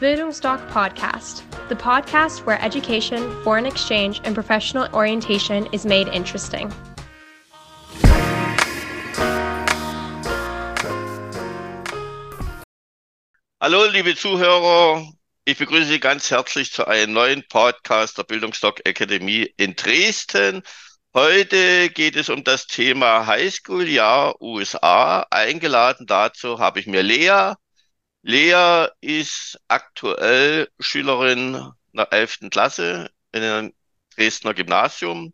Bildungsdoc Podcast, the podcast where education, foreign exchange, and professional orientation is made interesting. Hallo, liebe Zuhörer. Ich begrüße Sie ganz herzlich zu einem neuen Podcast der Bildungsdoc Akademie in Dresden. Heute geht es um das Thema Highschool-Jahr USA. Eingeladen dazu habe ich mir Lea. Lea ist aktuell Schülerin der 11. Klasse in einem Dresdner Gymnasium.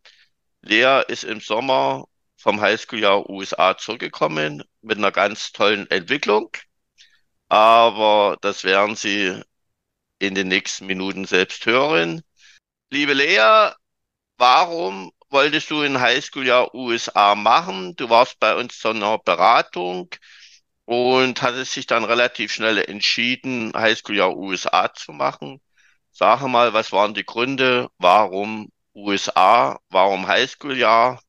Lea ist im Sommer vom Highschool-Jahr USA zurückgekommen mit einer ganz tollen Entwicklung. Aber das werden Sie in den nächsten Minuten selbst hören. Liebe Lea, warum wolltest du in Highschool-Jahr USA machen? Du warst bei uns zu einer Beratung und hattest sich dann relativ schnell entschieden, Highschool-Jahr USA zu machen. Sag mal, was waren die Gründe? Warum USA? Warum Highschool-Jahr?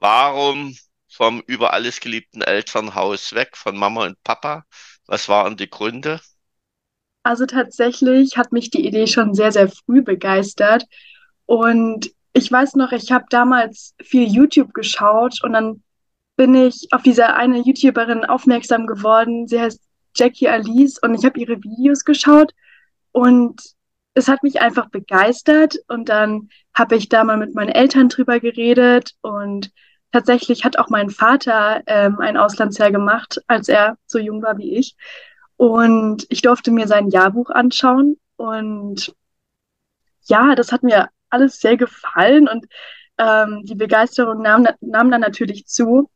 Warum vom über alles geliebten Elternhaus weg, von Mama und Papa? Was waren die Gründe? Also tatsächlich hat mich die Idee schon sehr, sehr früh begeistert. Und ich weiß noch, ich habe damals viel YouTube geschaut und dann bin ich auf diese eine YouTuberin aufmerksam geworden. Sie heißt Jackie Alice und ich habe ihre Videos geschaut und es hat mich einfach begeistert und dann habe ich da mal mit meinen Eltern drüber geredet und tatsächlich hat auch mein Vater ähm, ein Auslandsjahr gemacht, als er so jung war wie ich und ich durfte mir sein Jahrbuch anschauen und ja, das hat mir alles sehr gefallen und ähm, die Begeisterung nahm, nahm dann natürlich zu.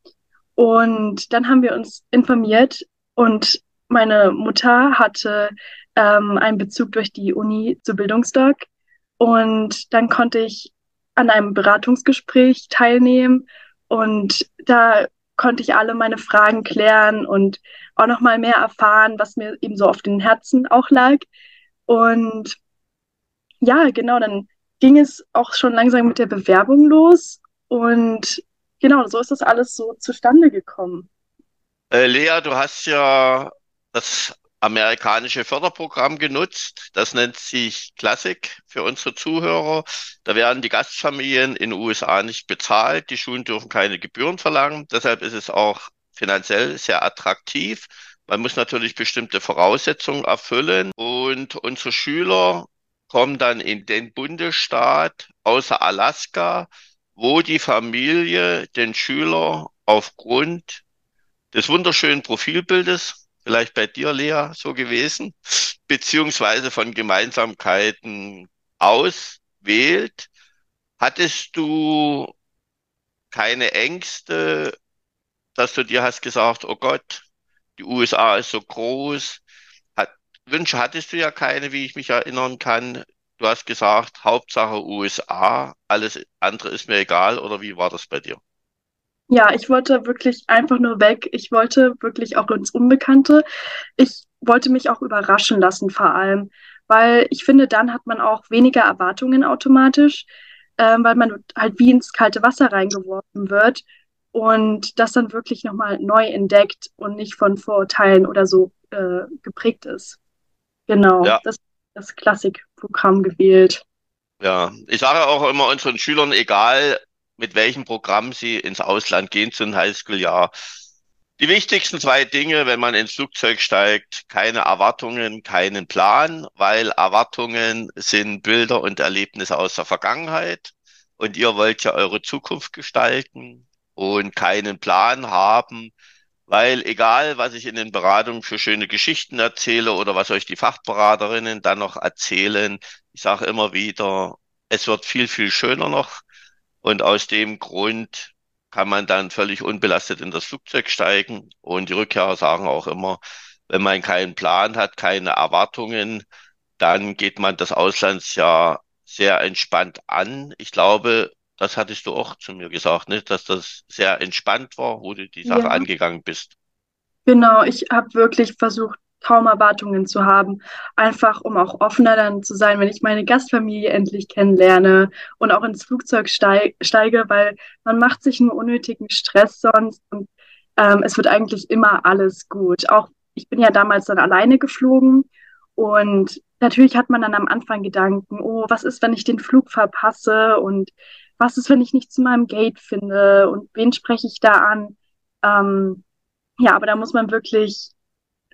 Und dann haben wir uns informiert und meine Mutter hatte ähm, einen Bezug durch die Uni zu Bildungsdoc. Und dann konnte ich an einem Beratungsgespräch teilnehmen und da konnte ich alle meine Fragen klären und auch noch mal mehr erfahren, was mir eben so auf den Herzen auch lag. Und ja, genau, dann ging es auch schon langsam mit der Bewerbung los und genau, so ist das alles so zustande gekommen. Äh, Lea, du hast ja das amerikanische Förderprogramm genutzt. Das nennt sich Classic für unsere Zuhörer. Da werden die Gastfamilien in den USA nicht bezahlt. Die Schulen dürfen keine Gebühren verlangen. Deshalb ist es auch finanziell sehr attraktiv. Man muss natürlich bestimmte Voraussetzungen erfüllen und unsere Schüler kommen dann in den Bundesstaat außer Alaska, wo die Familie den Schüler aufgrund des wunderschönen Profilbildes, vielleicht bei dir, Lea, so gewesen, beziehungsweise von Gemeinsamkeiten auswählt. Hattest du keine Ängste, dass du dir hast gesagt, oh Gott, die USA ist so groß, Wünsche hattest du ja keine, wie ich mich erinnern kann. Du hast gesagt, Hauptsache USA, alles andere ist mir egal, oder wie war das bei dir? Ja, ich wollte wirklich einfach nur weg. Ich wollte wirklich auch ins Unbekannte. Ich wollte mich auch überraschen lassen, vor allem, weil ich finde, dann hat man auch weniger Erwartungen automatisch, äh, weil man halt wie ins kalte Wasser reingeworfen wird und das dann wirklich nochmal neu entdeckt und nicht von Vorurteilen oder so äh, geprägt ist. Genau, ja. das, das Klassikprogramm gewählt. Ja, ich sage auch immer unseren Schülern, egal mit welchem Programm sie ins Ausland gehen zum Highschool-Jahr, die wichtigsten zwei Dinge, wenn man ins Flugzeug steigt, keine Erwartungen, keinen Plan, weil Erwartungen sind Bilder und Erlebnisse aus der Vergangenheit und ihr wollt ja eure Zukunft gestalten und keinen Plan haben, weil egal, was ich in den Beratungen für schöne Geschichten erzähle oder was euch die Fachberaterinnen dann noch erzählen, ich sage immer wieder, es wird viel, viel schöner noch. Und aus dem Grund kann man dann völlig unbelastet in das Flugzeug steigen. Und die Rückkehrer sagen auch immer, wenn man keinen Plan hat, keine Erwartungen, dann geht man das Auslandsjahr sehr entspannt an. Ich glaube, das hattest du auch zu mir gesagt, ne? dass das sehr entspannt war, wo du die Sache ja. angegangen bist. Genau, ich habe wirklich versucht, kaum Erwartungen zu haben, einfach um auch offener dann zu sein, wenn ich meine Gastfamilie endlich kennenlerne und auch ins Flugzeug steig, steige, weil man macht sich nur unnötigen Stress sonst und ähm, es wird eigentlich immer alles gut. Auch ich bin ja damals dann alleine geflogen Und natürlich hat man dann am Anfang Gedanken, oh, was ist, wenn ich den Flug verpasse und was ist, wenn ich nicht zu meinem Gate finde und wen spreche ich da an? Ähm, ja, aber da muss man wirklich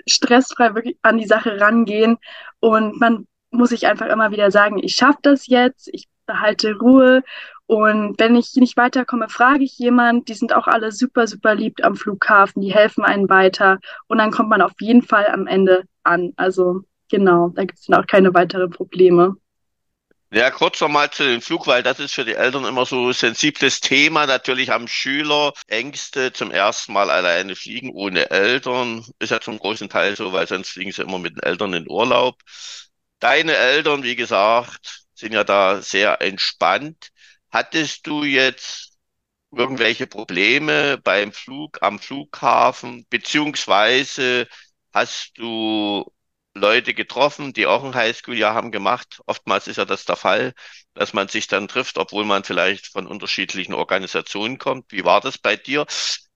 stressfrei wirklich an die Sache rangehen und man muss sich einfach immer wieder sagen, ich schaffe das jetzt, ich behalte Ruhe und wenn ich nicht weiterkomme, frage ich jemand. Die sind auch alle super, super lieb am Flughafen, die helfen einen weiter und dann kommt man auf jeden Fall am Ende an. Also genau, da gibt es dann auch keine weiteren Probleme. Ja, kurz nochmal zu dem Flug, weil das ist für die Eltern immer so ein sensibles Thema. Natürlich haben Schüler Ängste zum ersten Mal alleine fliegen ohne Eltern. Ist ja zum großen Teil so, weil sonst fliegen sie immer mit den Eltern in Urlaub. Deine Eltern, wie gesagt, sind ja da sehr entspannt. Hattest du jetzt irgendwelche Probleme beim Flug am Flughafen, beziehungsweise hast du Leute getroffen, die auch ein Highschool-Jahr haben gemacht. Oftmals ist ja das der Fall, dass man sich dann trifft, obwohl man vielleicht von unterschiedlichen Organisationen kommt. Wie war das bei dir?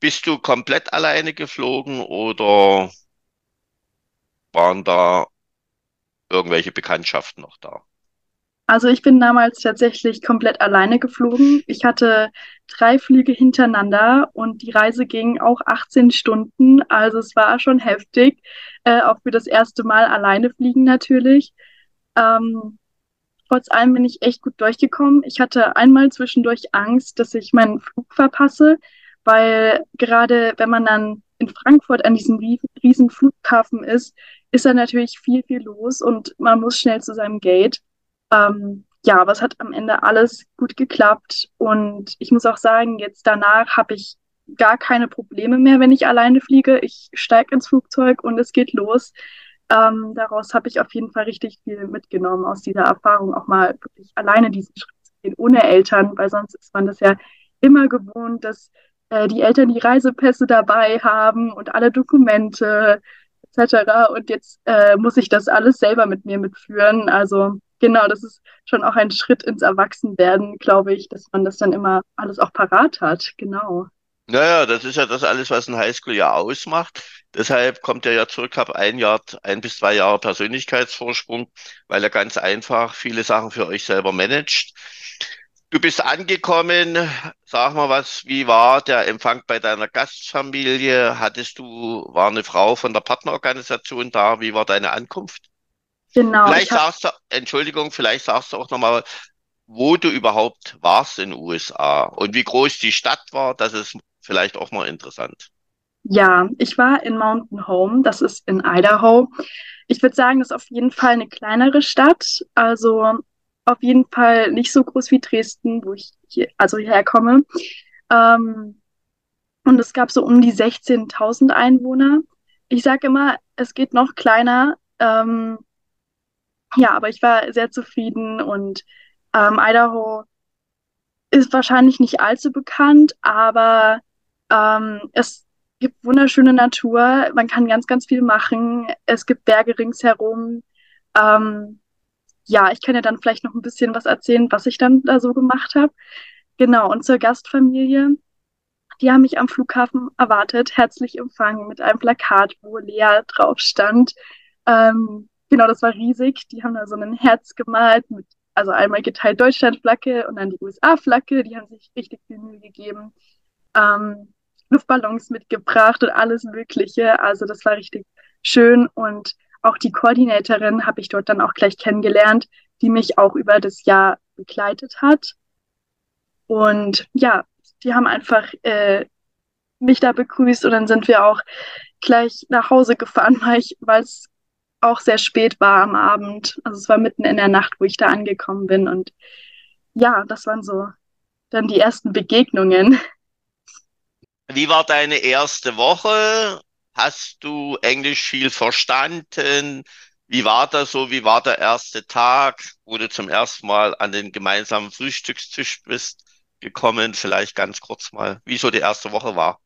Bist du komplett alleine geflogen oder waren da irgendwelche Bekanntschaften noch da? Also ich bin damals tatsächlich komplett alleine geflogen. Ich hatte drei Flüge hintereinander und die Reise ging auch 18 Stunden. Also es war schon heftig, äh, auch für das erste Mal alleine fliegen natürlich. Ähm, trotz allem bin ich echt gut durchgekommen. Ich hatte einmal zwischendurch Angst, dass ich meinen Flug verpasse, weil gerade wenn man dann in Frankfurt an diesem riesen Flughafen ist, ist da natürlich viel, viel los und man muss schnell zu seinem Gate. Ähm, ja, aber es hat am Ende alles gut geklappt. Und ich muss auch sagen, jetzt danach habe ich gar keine Probleme mehr, wenn ich alleine fliege. Ich steige ins Flugzeug und es geht los. Ähm, daraus habe ich auf jeden Fall richtig viel mitgenommen aus dieser Erfahrung, auch mal wirklich alleine diesen Schritt zu gehen, ohne Eltern, weil sonst ist man das ja immer gewohnt, dass äh, die Eltern die Reisepässe dabei haben und alle Dokumente etc. Und jetzt äh, muss ich das alles selber mit mir mitführen. Also genau, das ist schon auch ein Schritt ins Erwachsenwerden, glaube ich, dass man das dann immer alles auch parat hat. Genau. Naja, das ist ja das alles, was ein Highschool-Jahr ausmacht. Deshalb kommt er ja zurück, habe ein Jahr, ein bis zwei Jahre Persönlichkeitsvorsprung, weil er ganz einfach viele Sachen für euch selber managt. Du bist angekommen, sag mal was, wie war der Empfang bei deiner Gastfamilie? Hattest du, war eine Frau von der Partnerorganisation da? Wie war deine Ankunft? Genau. Vielleicht sagst du, Entschuldigung, vielleicht sagst du auch nochmal, wo du überhaupt warst in den USA und wie groß die Stadt war. Das ist vielleicht auch mal interessant. Ja, ich war in Mountain Home, das ist in Idaho. Ich würde sagen, das ist auf jeden Fall eine kleinere Stadt, also auf jeden Fall nicht so groß wie Dresden, wo ich hier, also herkomme. Ähm, und es gab so um die 16.000 Einwohner. Ich sage immer, es geht noch kleiner. Ähm, ja, aber ich war sehr zufrieden und ähm, Idaho ist wahrscheinlich nicht allzu bekannt, aber ähm, es gibt wunderschöne Natur, man kann ganz, ganz viel machen. Es gibt Berge ringsherum. Ähm, ja, ich kann ja dann vielleicht noch ein bisschen was erzählen, was ich dann da so gemacht habe. Genau, und zur Gastfamilie. Die haben mich am Flughafen erwartet, herzlich empfangen mit einem Plakat, wo Lea drauf stand. Ähm, Genau, das war riesig. Die haben da so ein Herz gemalt mit, also einmal geteilt Deutschland-Flagge und dann die USA-Flagge. Die haben sich richtig viel Mühe gegeben. Ähm, Luftballons mitgebracht und alles Mögliche. Also das war richtig schön und auch die Koordinatorin habe ich dort dann auch gleich kennengelernt, die mich auch über das Jahr begleitet hat. Und ja, die haben einfach äh, mich da begrüßt und dann sind wir auch gleich nach Hause gefahren, weil es auch sehr spät war am Abend. Also es war mitten in der Nacht, wo ich da angekommen bin. Und ja, das waren so dann die ersten Begegnungen. Wie war deine erste Woche? Hast du Englisch viel verstanden? Wie war das so? Wie war der erste Tag, wo du zum ersten Mal an den gemeinsamen Frühstückstisch bist gekommen? Vielleicht ganz kurz mal, wie so die erste Woche war.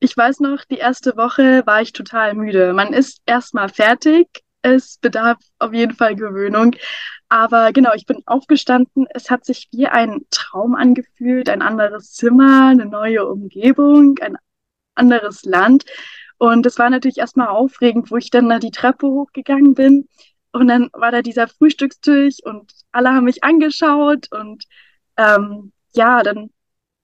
Ich weiß noch, die erste Woche war ich total müde. Man ist erstmal fertig. Es bedarf auf jeden Fall Gewöhnung. Aber genau, ich bin aufgestanden. Es hat sich wie ein Traum angefühlt. Ein anderes Zimmer, eine neue Umgebung, ein anderes Land. Und es war natürlich erstmal aufregend, wo ich dann da die Treppe hochgegangen bin. Und dann war da dieser Frühstückstisch und alle haben mich angeschaut. Und ähm, ja, dann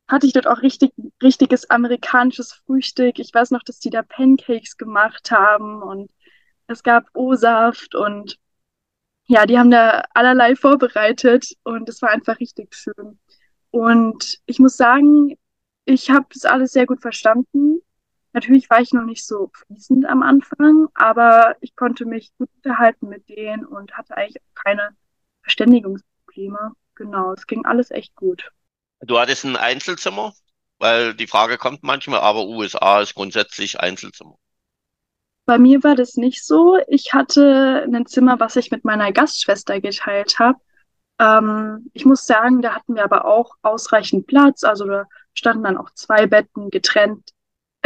hatte ich dort auch richtig, richtiges amerikanisches Frühstück. Ich weiß noch, dass die da Pancakes gemacht haben und es gab O-Saft und ja, die haben da allerlei vorbereitet und es war einfach richtig schön. Und ich muss sagen, ich habe das alles sehr gut verstanden. Natürlich war ich noch nicht so fließend am Anfang, aber ich konnte mich gut unterhalten mit denen und hatte eigentlich auch keine Verständigungsprobleme. Genau, es ging alles echt gut. Du hattest ein Einzelzimmer, weil die Frage kommt manchmal, aber USA ist grundsätzlich Einzelzimmer. Bei mir war das nicht so. Ich hatte ein Zimmer, was ich mit meiner Gastschwester geteilt habe. Ähm, ich muss sagen, da hatten wir aber auch ausreichend Platz. Also da standen dann auch zwei Betten getrennt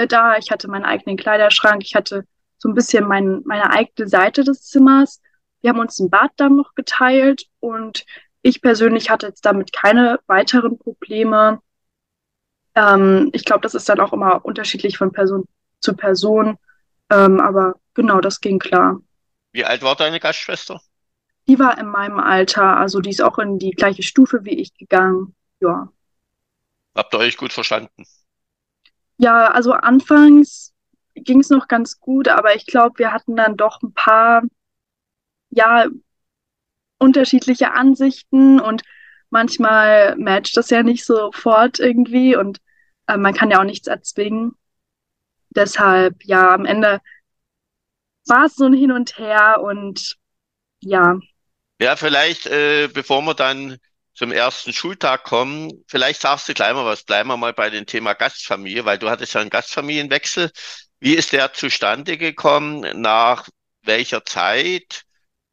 da. Ich hatte meinen eigenen Kleiderschrank. Ich hatte so ein bisschen mein, meine eigene Seite des Zimmers. Wir haben uns ein Bad dann noch geteilt und ich persönlich hatte jetzt damit keine weiteren Probleme. Ähm, ich glaube, das ist dann auch immer unterschiedlich von Person zu Person. Ähm, aber genau, das ging klar. Wie alt war deine Gastschwester? Die war in meinem Alter, also die ist auch in die gleiche Stufe wie ich gegangen. Ja. Habt ihr euch gut verstanden? Ja, also anfangs ging es noch ganz gut, aber ich glaube, wir hatten dann doch ein paar, ja, unterschiedliche Ansichten und manchmal matcht das ja nicht sofort irgendwie und äh, man kann ja auch nichts erzwingen. Deshalb, ja, am Ende war es so ein Hin und Her und ja. Ja, vielleicht, äh, bevor wir dann zum ersten Schultag kommen, vielleicht sagst du gleich mal was. Bleiben wir mal bei dem Thema Gastfamilie, weil du hattest ja einen Gastfamilienwechsel. Wie ist der zustande gekommen? Nach welcher Zeit?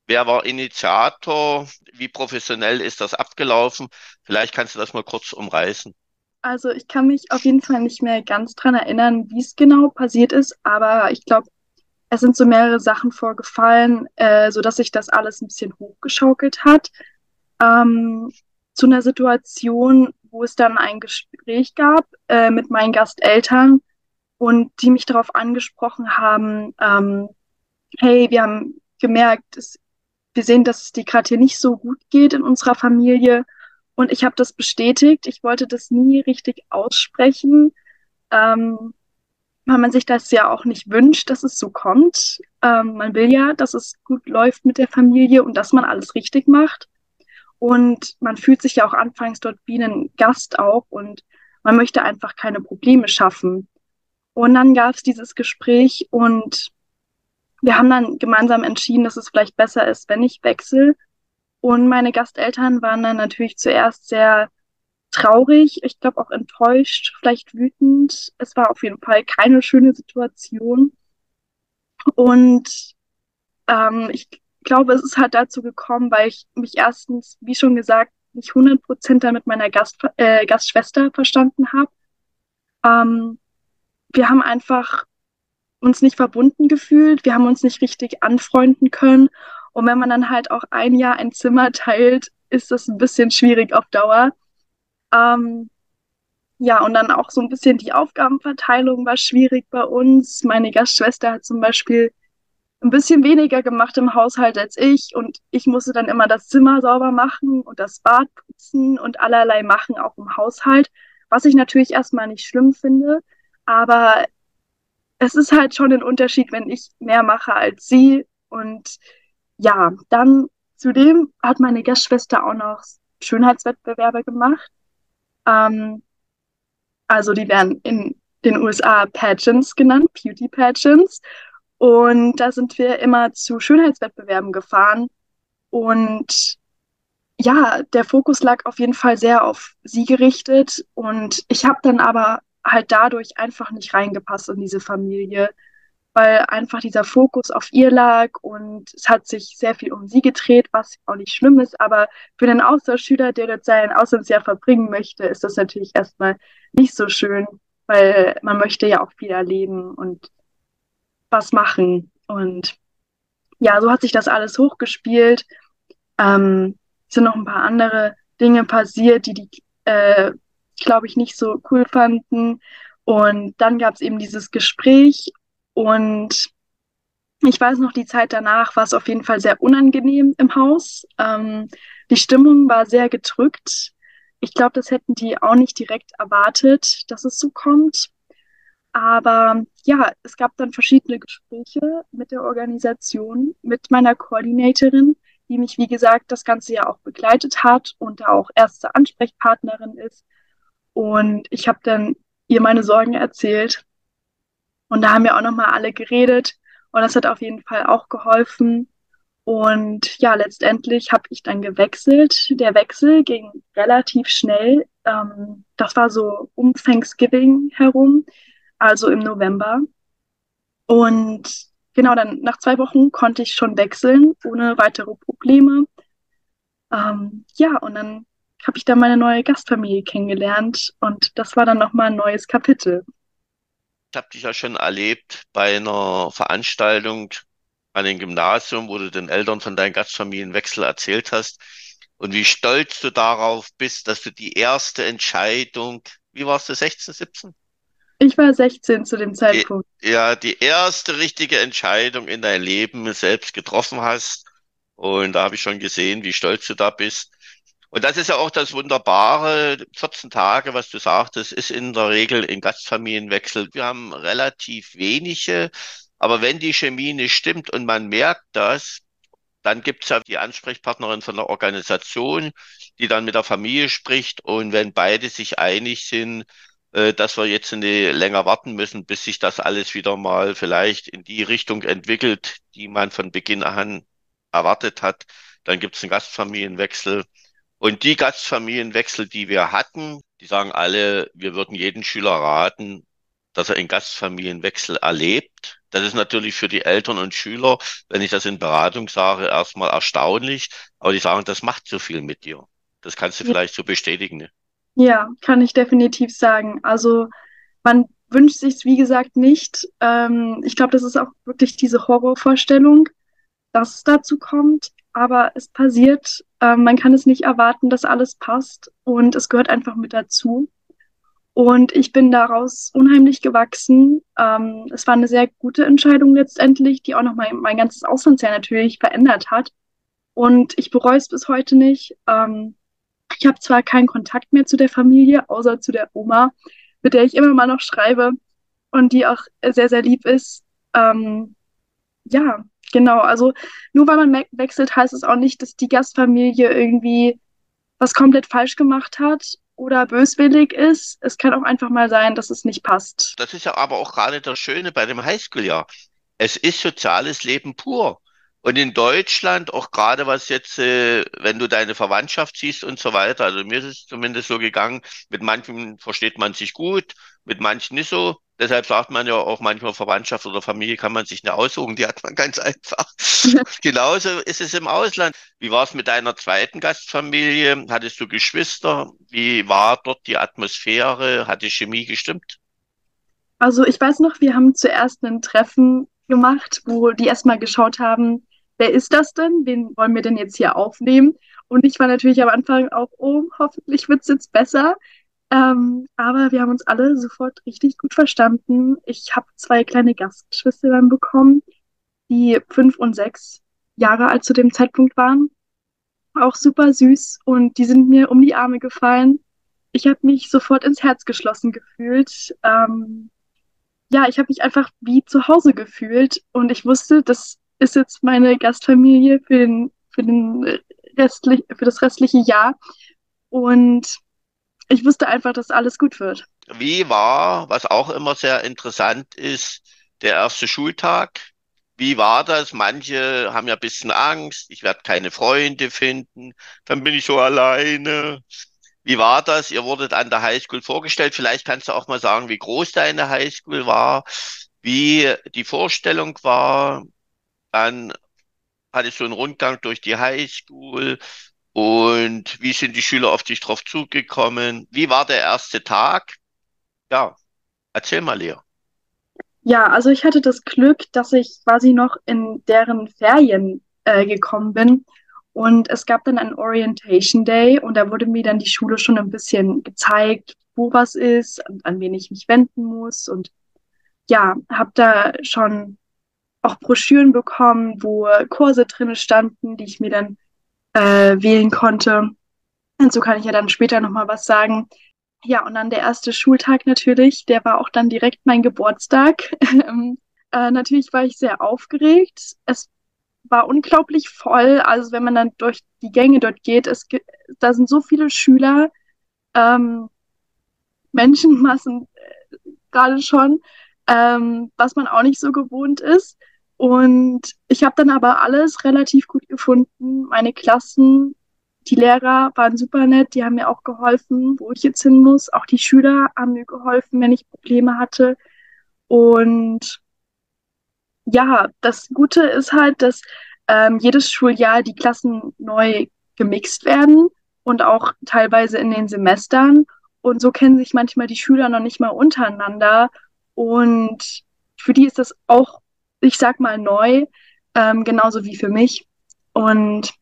Wer war Initiator? Wie professionell ist das abgelaufen? Vielleicht kannst du das mal kurz umreißen. Also ich kann mich auf jeden Fall nicht mehr ganz dran erinnern, wie es genau passiert ist, aber ich glaube, es sind so mehrere Sachen vorgefallen, äh, sodass sich das alles ein bisschen hochgeschaukelt hat. Ähm, zu einer Situation, wo es dann ein Gespräch gab äh, mit meinen Gasteltern und die mich darauf angesprochen haben, ähm, hey, wir haben gemerkt, es wir sehen, dass es dir gerade hier nicht so gut geht in unserer Familie. Und ich habe das bestätigt. Ich wollte das nie richtig aussprechen, ähm, weil man sich das ja auch nicht wünscht, dass es so kommt. Ähm, man will ja, dass es gut läuft mit der Familie und dass man alles richtig macht. Und man fühlt sich ja auch anfangs dort wie ein Gast auch und man möchte einfach keine Probleme schaffen. Und dann gab es dieses Gespräch und wir haben dann gemeinsam entschieden, dass es vielleicht besser ist, wenn ich wechsle. Und meine Gasteltern waren dann natürlich zuerst sehr traurig, ich glaube auch enttäuscht, vielleicht wütend. Es war auf jeden Fall keine schöne Situation. Und ähm, ich glaube, es ist halt dazu gekommen, weil ich mich erstens, wie schon gesagt, nicht 100 Prozent mit meiner Gast, äh, Gastschwester verstanden habe. Ähm, wir haben einfach uns nicht verbunden gefühlt, wir haben uns nicht richtig anfreunden können. Und wenn man dann halt auch ein Jahr ein Zimmer teilt, ist das ein bisschen schwierig auf Dauer. Ähm, ja, und dann auch so ein bisschen die Aufgabenverteilung war schwierig bei uns. Meine Gastschwester hat zum Beispiel ein bisschen weniger gemacht im Haushalt als ich und ich musste dann immer das Zimmer sauber machen und das Bad putzen und allerlei machen, auch im Haushalt, was ich natürlich erstmal nicht schlimm finde. Aber es ist halt schon ein Unterschied, wenn ich mehr mache als sie. Und ja, dann zudem hat meine Gastschwester auch noch Schönheitswettbewerbe gemacht. Ähm, also die werden in den USA Pageants genannt, Beauty Pageants. Und da sind wir immer zu Schönheitswettbewerben gefahren. Und ja, der Fokus lag auf jeden Fall sehr auf sie gerichtet. Und ich habe dann aber halt dadurch einfach nicht reingepasst in diese Familie, weil einfach dieser Fokus auf ihr lag und es hat sich sehr viel um sie gedreht, was auch nicht schlimm ist, aber für einen Austauschschüler, der dort sein Auslandsjahr verbringen möchte, ist das natürlich erstmal nicht so schön, weil man möchte ja auch viel erleben und was machen und ja, so hat sich das alles hochgespielt. Ähm, sind noch ein paar andere Dinge passiert, die die äh, glaube ich, nicht so cool fanden. Und dann gab es eben dieses Gespräch Und ich weiß noch, die Zeit danach war es auf jeden Fall sehr unangenehm im Haus. Ähm, die Stimmung war sehr gedrückt. Ich glaube, das hätten die auch nicht direkt erwartet, dass es so kommt. Aber ja, es gab dann verschiedene Gespräche mit der Organisation, mit meiner Koordinatorin, die mich, wie gesagt, das ganze Jahr auch begleitet hat und da auch erste Ansprechpartnerin ist. Und ich habe dann ihr meine Sorgen erzählt. Und da haben wir auch nochmal alle geredet. Und das hat auf jeden Fall auch geholfen. Und ja, letztendlich habe ich dann gewechselt. Der Wechsel ging relativ schnell. Ähm, das war so um Thanksgiving herum also im November. Und genau, dann nach zwei Wochen konnte ich schon wechseln, ohne weitere Probleme. Ähm, ja, und dann habe ich da meine neue Gastfamilie kennengelernt und das war dann nochmal ein neues Kapitel. Ich habe dich ja schon erlebt bei einer Veranstaltung an dem Gymnasium, wo du den Eltern von deinem Gastfamilienwechsel erzählt hast und wie stolz du darauf bist, dass du die erste Entscheidung, wie warst du, 16, 17? Ich war 16 zu dem Zeitpunkt. Ja, die erste richtige Entscheidung in dein Leben selbst getroffen hast. Und da habe ich schon gesehen, wie stolz du da bist. Und das ist ja auch das Wunderbare. 14 Tage, was du sagtest, ist in der Regel in Gastfamilienwechsel. Wir haben relativ wenige, aber wenn die Chemie nicht stimmt und man merkt das, dann gibt's ja die Ansprechpartnerin von der Organisation, die dann mit der Familie spricht. Und wenn beide sich einig sind, äh, dass wir jetzt eine, länger warten müssen, bis sich das alles wieder mal vielleicht in die Richtung entwickelt, die man von Beginn an erwartet hat. Dann gibt es einen Gastfamilienwechsel. Und die Gastfamilienwechsel, die wir hatten, die sagen alle, wir würden jeden Schüler raten, dass er einen Gastfamilienwechsel erlebt. Das ist natürlich für die Eltern und Schüler, wenn ich das in Beratung sage, erstmal erstaunlich. Aber die sagen, das macht so viel mit dir. Das kannst du ja. vielleicht so bestätigen. Ne? Ja, kann ich definitiv sagen. Also man wünscht sich es, wie gesagt, nicht. Ähm, ich glaube, das ist auch wirklich diese Horrorvorstellung, dass es dazu kommt. Aber es passiert. Ähm, man kann es nicht erwarten, dass alles passt. Und es gehört einfach mit dazu. Und ich bin daraus unheimlich gewachsen. Ähm, es war eine sehr gute Entscheidung letztendlich, die auch noch mein, mein ganzes Auslandsjahr natürlich verändert hat. Und ich bereue es bis heute nicht. Ähm, ich habe zwar keinen Kontakt mehr zu der Familie, außer zu der Oma, mit der ich immer mal noch schreibe und die auch sehr, sehr lieb ist. Ähm, ja, genau. Also nur weil man wechselt, heißt es auch nicht, dass die Gastfamilie irgendwie was komplett falsch gemacht hat oder böswillig ist. Es kann auch einfach mal sein, dass es nicht passt. Das ist ja aber auch gerade das Schöne bei dem Highschool-Jahr. Es ist soziales Leben pur. Und in Deutschland, auch gerade was jetzt, äh, wenn du deine Verwandtschaft siehst und so weiter, also mir ist es zumindest so gegangen, mit manchen versteht man sich gut, mit manchen nicht so. Deshalb sagt man ja auch manchmal Verwandtschaft oder Familie kann man sich nicht aussuchen, die hat man ganz einfach. Genauso ist es im Ausland. Wie war es mit deiner zweiten Gastfamilie? Hattest du Geschwister? Wie war dort die Atmosphäre? Hat die Chemie gestimmt? Also ich weiß noch, wir haben zuerst ein Treffen gemacht, wo die erstmal geschaut haben, wer ist das denn? Wen wollen wir denn jetzt hier aufnehmen? Und ich war natürlich am Anfang auch, oh, hoffentlich wird es jetzt besser. Ähm, aber wir haben uns alle sofort richtig gut verstanden. Ich habe zwei kleine Gastgeschwister dann bekommen, die fünf und sechs Jahre alt zu dem Zeitpunkt waren. Auch super süß und die sind mir um die Arme gefallen. Ich habe mich sofort ins Herz geschlossen gefühlt. Ähm, ja, ich habe mich einfach wie zu Hause gefühlt und ich wusste, das ist jetzt meine Gastfamilie für den, für den restlich, für das restliche Jahr. Und ich wusste einfach, dass alles gut wird. Wie war, was auch immer sehr interessant ist, der erste Schultag? Wie war das? Manche haben ja ein bisschen Angst, ich werde keine Freunde finden, dann bin ich so alleine. Wie war das? Ihr wurdet an der Highschool vorgestellt. Vielleicht kannst du auch mal sagen, wie groß deine Highschool war, wie die Vorstellung war, dann hattest du einen Rundgang durch die Highschool und wie sind die Schüler auf dich drauf zugekommen? Wie war der erste Tag? Ja, erzähl mal, Lea. Ja, also ich hatte das Glück, dass ich quasi noch in deren Ferien äh, gekommen bin. Und es gab dann einen Orientation Day und da wurde mir dann die Schule schon ein bisschen gezeigt, wo was ist, an wen ich mich wenden muss und ja, habe da schon auch Broschüren bekommen, wo Kurse drin standen, die ich mir dann äh, wählen konnte. Und so kann ich ja dann später nochmal was sagen. Ja, und dann der erste Schultag natürlich, der war auch dann direkt mein Geburtstag. Ähm, äh, natürlich war ich sehr aufgeregt. Es war unglaublich voll. Also wenn man dann durch die Gänge dort geht, es da sind so viele Schüler, ähm, Menschenmassen äh, gerade schon, ähm, was man auch nicht so gewohnt ist. Und ich habe dann aber alles relativ gut gefunden. Meine Klassen, die Lehrer waren super nett, die haben mir auch geholfen, wo ich jetzt hin muss. Auch die Schüler haben mir geholfen, wenn ich Probleme hatte. Und ja, das Gute ist halt, dass ähm, jedes Schuljahr die Klassen neu gemixt werden und auch teilweise in den Semestern. Und so kennen sich manchmal die Schüler noch nicht mal untereinander. Und für die ist das auch, ich sag mal, neu, ähm, genauso wie für mich. Und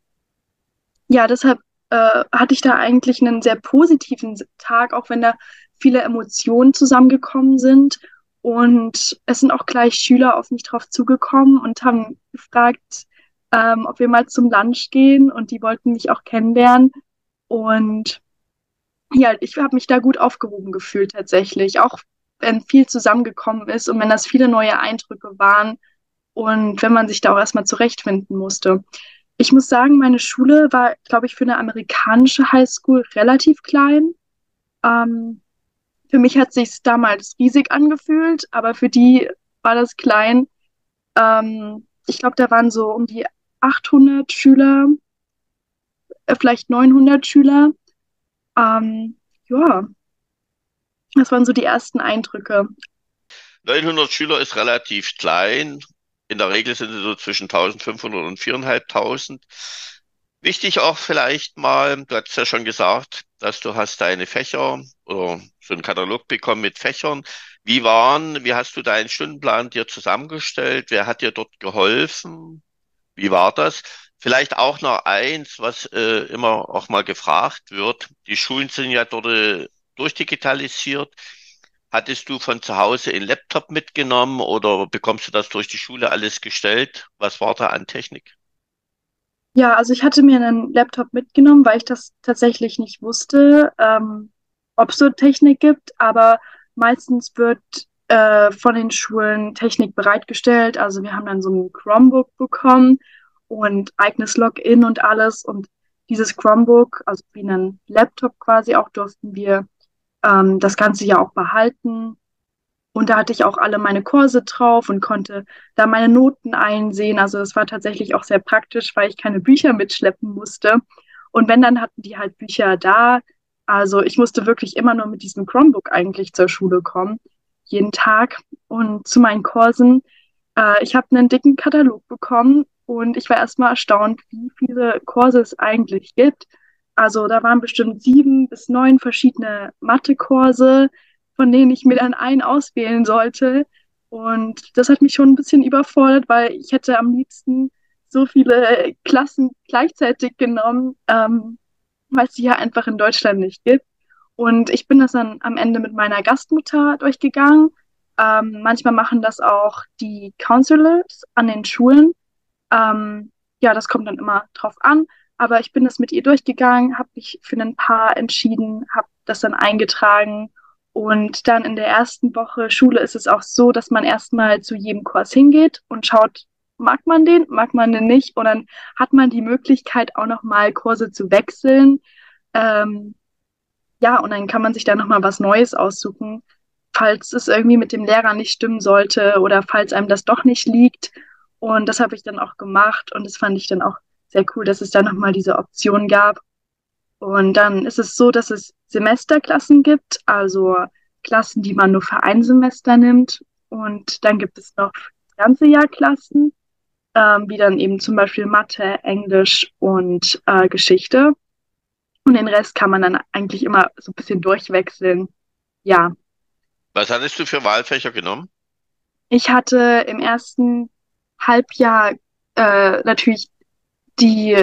ja, deshalb äh, hatte ich da eigentlich einen sehr positiven Tag, auch wenn da viele Emotionen zusammengekommen sind. Und es sind auch gleich Schüler auf mich drauf zugekommen und haben gefragt, ähm, ob wir mal zum Lunch gehen. Und die wollten mich auch kennenlernen. Und ja, ich habe mich da gut aufgehoben gefühlt tatsächlich, auch wenn viel zusammengekommen ist und wenn das viele neue Eindrücke waren und wenn man sich da auch erstmal zurechtfinden musste. Ich muss sagen, meine Schule war, glaube ich, für eine amerikanische Highschool relativ klein. Ähm, für mich hat sich damals riesig angefühlt, aber für die war das klein. Ähm, ich glaube, da waren so um die 800 Schüler, äh, vielleicht 900 Schüler. Ähm, ja, das waren so die ersten Eindrücke. 900 Schüler ist relativ klein. In der Regel sind sie so zwischen 1500 und 4.500. Wichtig auch vielleicht mal, du hast ja schon gesagt, dass du hast deine Fächer oder so einen Katalog bekommen mit Fächern. Wie waren, wie hast du deinen Stundenplan dir zusammengestellt? Wer hat dir dort geholfen? Wie war das? Vielleicht auch noch eins, was äh, immer auch mal gefragt wird. Die Schulen sind ja dort äh, durchdigitalisiert. Hattest du von zu Hause einen Laptop mitgenommen oder bekommst du das durch die Schule alles gestellt? Was war da an Technik? Ja, also ich hatte mir einen Laptop mitgenommen, weil ich das tatsächlich nicht wusste, ähm, ob es so Technik gibt, aber meistens wird äh, von den Schulen Technik bereitgestellt. Also wir haben dann so ein Chromebook bekommen und eigenes Login und alles. Und dieses Chromebook, also wie ein Laptop quasi auch, durften wir ähm, das ganze Jahr auch behalten. Und da hatte ich auch alle meine Kurse drauf und konnte da meine Noten einsehen. Also es war tatsächlich auch sehr praktisch, weil ich keine Bücher mitschleppen musste. Und wenn, dann hatten die halt Bücher da. Also ich musste wirklich immer nur mit diesem Chromebook eigentlich zur Schule kommen, jeden Tag. Und zu meinen Kursen, äh, ich habe einen dicken Katalog bekommen und ich war erstmal erstaunt, wie viele Kurse es eigentlich gibt. Also da waren bestimmt sieben bis neun verschiedene Mathe-Kurse, von denen ich mir dann einen auswählen sollte. Und das hat mich schon ein bisschen überfordert, weil ich hätte am liebsten so viele Klassen gleichzeitig genommen, ähm, weil es die ja einfach in Deutschland nicht gibt. Und ich bin das dann am Ende mit meiner Gastmutter durchgegangen. Ähm, manchmal machen das auch die Counselors an den Schulen. Ähm, ja, das kommt dann immer drauf an. Aber ich bin das mit ihr durchgegangen, habe mich für ein Paar entschieden, habe das dann eingetragen und dann in der ersten Woche Schule ist es auch so, dass man erstmal zu jedem Kurs hingeht und schaut, mag man den, mag man den nicht. Und dann hat man die Möglichkeit, auch nochmal Kurse zu wechseln. Ähm, ja, und dann kann man sich da nochmal was Neues aussuchen, falls es irgendwie mit dem Lehrer nicht stimmen sollte oder falls einem das doch nicht liegt. Und das habe ich dann auch gemacht und das fand ich dann auch sehr cool, dass es da nochmal diese Option gab. Und dann ist es so, dass es Semesterklassen gibt, also Klassen, die man nur für ein Semester nimmt. Und dann gibt es noch ganze Jahr Klassen, ähm, wie dann eben zum Beispiel Mathe, Englisch und äh, Geschichte. Und den Rest kann man dann eigentlich immer so ein bisschen durchwechseln. Ja. Was hattest du für Wahlfächer genommen? Ich hatte im ersten Halbjahr äh, natürlich die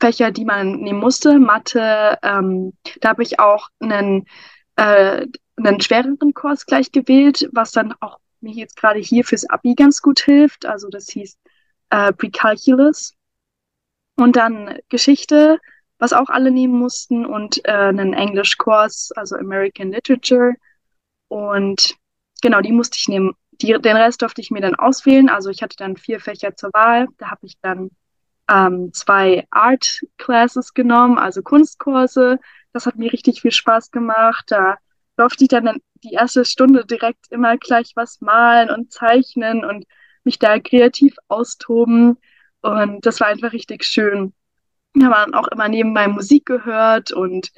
Fächer, die man nehmen musste. Mathe, ähm, da habe ich auch einen, äh, einen schwereren Kurs gleich gewählt, was dann auch mir jetzt gerade hier fürs Abi ganz gut hilft. Also das hieß äh, Precalculus. Und dann Geschichte, was auch alle nehmen mussten und äh, einen Englischkurs, also American Literature. Und genau, die musste ich nehmen. Die, den Rest durfte ich mir dann auswählen. Also ich hatte dann vier Fächer zur Wahl. Da habe ich dann ähm, zwei Art Classes genommen, also Kunstkurse. Das hat mir richtig viel Spaß gemacht. Da durfte ich dann die erste Stunde direkt immer gleich was malen und zeichnen und mich da kreativ austoben. Und das war einfach richtig schön. Wir haben auch immer nebenbei Musik gehört und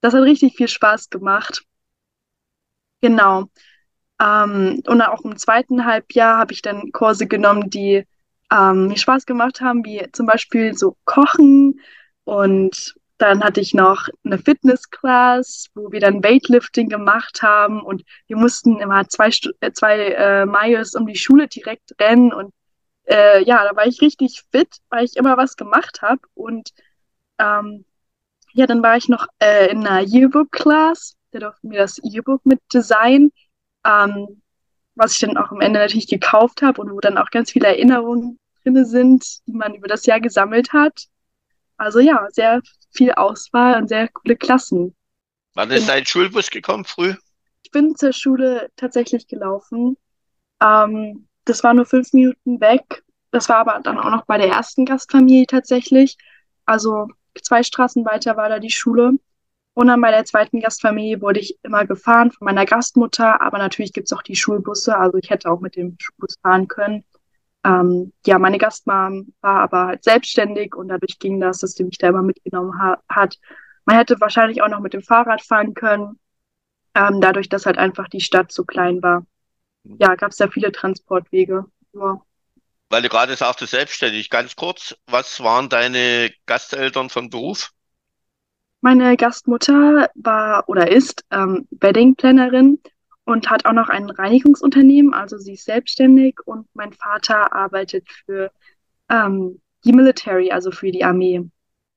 das hat richtig viel Spaß gemacht. Genau. Ähm, und auch im zweiten Halbjahr habe ich dann Kurse genommen, die ähm, mir Spaß gemacht haben, wie zum Beispiel so Kochen. Und dann hatte ich noch eine Fitness-Class, wo wir dann Weightlifting gemacht haben. Und wir mussten immer zwei, äh, zwei äh, Miles um die Schule direkt rennen. Und äh, ja, da war ich richtig fit, weil ich immer was gemacht habe. Und ähm, ja, dann war ich noch äh, in einer Yearbook-Class, da durften wir das Yearbook mit Design, ähm, was ich dann auch am Ende natürlich gekauft habe und wo dann auch ganz viele Erinnerungen drin sind, die man über das Jahr gesammelt hat. Also ja, sehr viel Auswahl und sehr coole Klassen. Wann ist dein Schulbus gekommen, früh? Ich bin zur Schule tatsächlich gelaufen. Ähm, das war nur fünf Minuten weg. Das war aber dann auch noch bei der ersten Gastfamilie tatsächlich. Also zwei Straßen weiter war da die Schule. Und dann bei der zweiten Gastfamilie wurde ich immer gefahren von meiner Gastmutter. Aber natürlich gibt es auch die Schulbusse. Also ich hätte auch mit dem Schulbus fahren können. Ähm, ja, meine Gastmam war aber halt selbstständig und dadurch ging das, dass sie mich da immer mitgenommen ha hat. Man hätte wahrscheinlich auch noch mit dem Fahrrad fahren können, ähm, dadurch, dass halt einfach die Stadt so klein war. Ja, gab es da viele Transportwege. Ja. Weil du gerade sagst, selbstständig, ganz kurz, was waren deine Gasteltern von Beruf? Meine Gastmutter war oder ist ähm, Wedding-Plannerin und hat auch noch ein Reinigungsunternehmen, also sie ist selbstständig und mein Vater arbeitet für ähm, die Military, also für die Armee.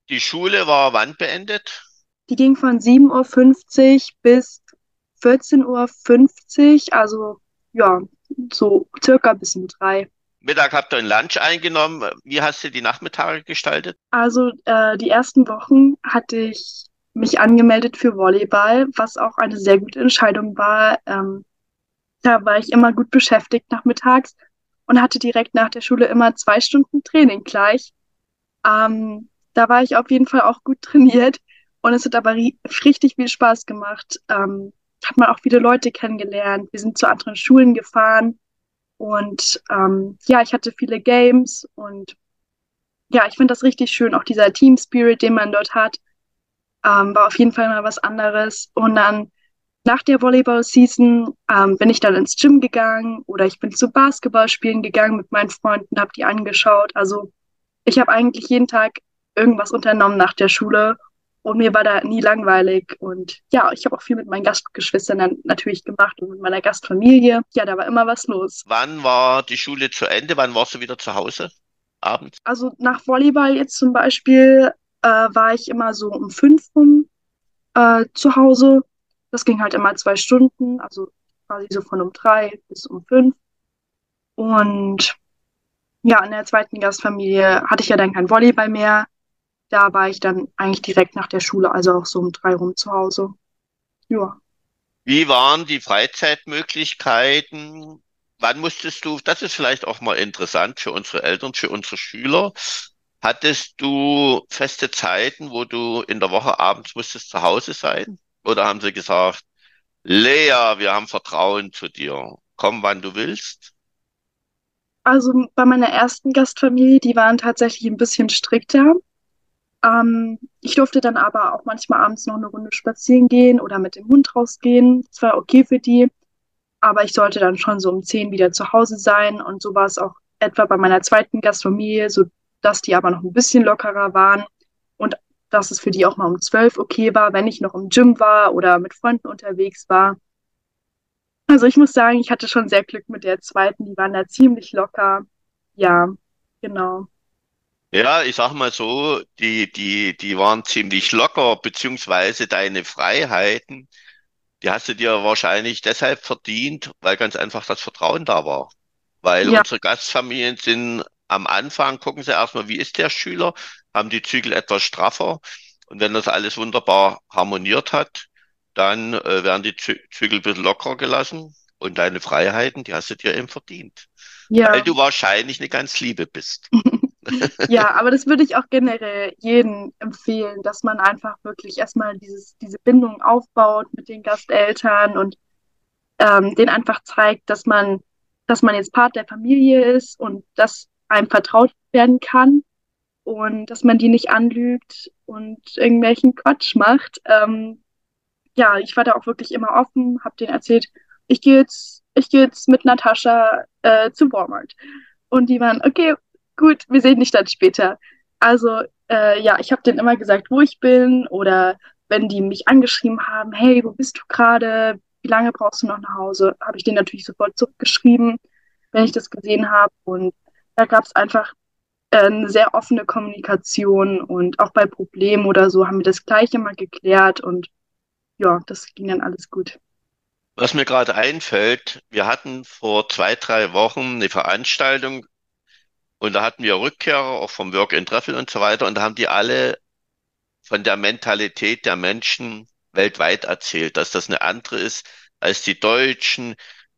Die Schule war wann beendet? Die ging von 7.50 Uhr bis 14.50 Uhr, also ja, so circa bis um drei. Mittag habt ihr ein Lunch eingenommen. Wie hast du die Nachmittage gestaltet? Also äh, die ersten Wochen hatte ich mich angemeldet für Volleyball, was auch eine sehr gute Entscheidung war. Ähm, da war ich immer gut beschäftigt nachmittags und hatte direkt nach der Schule immer zwei Stunden Training gleich. Ähm, da war ich auf jeden Fall auch gut trainiert und es hat aber richtig viel Spaß gemacht. Ähm, hat man auch viele Leute kennengelernt. Wir sind zu anderen Schulen gefahren und ähm, ja, ich hatte viele Games und ja, ich finde das richtig schön, auch dieser Team Spirit, den man dort hat. Ähm, war auf jeden Fall mal was anderes. Und dann nach der Volleyball-Season ähm, bin ich dann ins Gym gegangen oder ich bin zu Basketballspielen gegangen mit meinen Freunden, habe die angeschaut. Also ich habe eigentlich jeden Tag irgendwas unternommen nach der Schule und mir war da nie langweilig. Und ja, ich habe auch viel mit meinen Gastgeschwistern dann natürlich gemacht und mit meiner Gastfamilie. Ja, da war immer was los. Wann war die Schule zu Ende? Wann warst du wieder zu Hause? Abends? Also nach Volleyball jetzt zum Beispiel äh, war ich immer so um fünf rum äh, zu Hause. Das ging halt immer zwei Stunden, also quasi so von um drei bis um fünf. Und ja, in der zweiten Gastfamilie hatte ich ja dann kein Volleyball mehr. Da war ich dann eigentlich direkt nach der Schule, also auch so um drei rum zu Hause. Ja. Wie waren die Freizeitmöglichkeiten? Wann musstest du, das ist vielleicht auch mal interessant für unsere Eltern, für unsere Schüler. Hattest du feste Zeiten, wo du in der Woche abends musstest zu Hause sein? Oder haben sie gesagt, Lea, wir haben Vertrauen zu dir. Komm, wann du willst? Also bei meiner ersten Gastfamilie, die waren tatsächlich ein bisschen strikter. Ähm, ich durfte dann aber auch manchmal abends noch eine Runde spazieren gehen oder mit dem Hund rausgehen. Das war okay für die. Aber ich sollte dann schon so um zehn wieder zu Hause sein. Und so war es auch etwa bei meiner zweiten Gastfamilie. So dass die aber noch ein bisschen lockerer waren und dass es für die auch mal um zwölf okay war, wenn ich noch im Gym war oder mit Freunden unterwegs war. Also ich muss sagen, ich hatte schon sehr Glück mit der zweiten, die waren da ziemlich locker. Ja, genau. Ja, ich sag mal so, die, die, die waren ziemlich locker, beziehungsweise deine Freiheiten die hast du dir wahrscheinlich deshalb verdient, weil ganz einfach das Vertrauen da war. Weil Ja, unsere Gastfamilien sind am Anfang, gucken sie erstmal, wie ist der Schüler, haben die Zügel etwas straffer. Und wenn das alles wunderbar harmoniert hat, dann äh, werden die Zü Zügel ein bisschen lockerer gelassen. Und deine Freiheiten, die hast du dir eben verdient. Weil ja. du wahrscheinlich eine ganz Liebe bist. Ja, aber das würde ich auch generell jedem empfehlen, dass man einfach wirklich erstmal dieses, diese Bindung aufbaut mit den Gasteltern und ähm, denen einfach zeigt, dass man, dass man jetzt Part der Familie ist und dass einem vertraut werden kann und dass man die nicht anlügt und irgendwelchen Quatsch macht. Ähm, ja, ich war da auch wirklich immer offen, habe denen erzählt, ich gehe jetzt, ich gehe jetzt mit Natascha äh, zu Walmart. Und die waren, okay, gut, wir sehen dich dann später. Also, äh, ja, ich habe denen immer gesagt, wo ich bin oder wenn die mich angeschrieben haben, hey, wo bist du gerade? Wie lange brauchst du noch nach Hause? Habe ich denen natürlich sofort zurückgeschrieben, wenn ich das gesehen habe. Und da gab es einfach äh, eine sehr offene Kommunikation und auch bei Problemen oder so haben wir das gleich immer geklärt und ja, das ging dann alles gut. Was mir gerade einfällt, wir hatten vor zwei, drei Wochen eine Veranstaltung und da hatten wir Rückkehrer, auch vom Work and Travel und so weiter, und da haben die alle von der Mentalität der Menschen weltweit erzählt, dass das eine andere ist als die Deutschen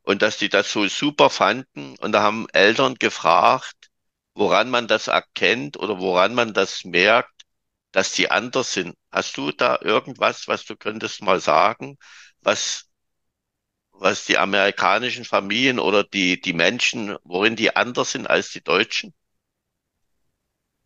und dass die das so super fanden. Und da haben Eltern gefragt, woran man das erkennt oder woran man das merkt, dass die anders sind. Hast du da irgendwas, was du könntest mal sagen, was, was die amerikanischen Familien oder die, die Menschen, worin die anders sind als die Deutschen?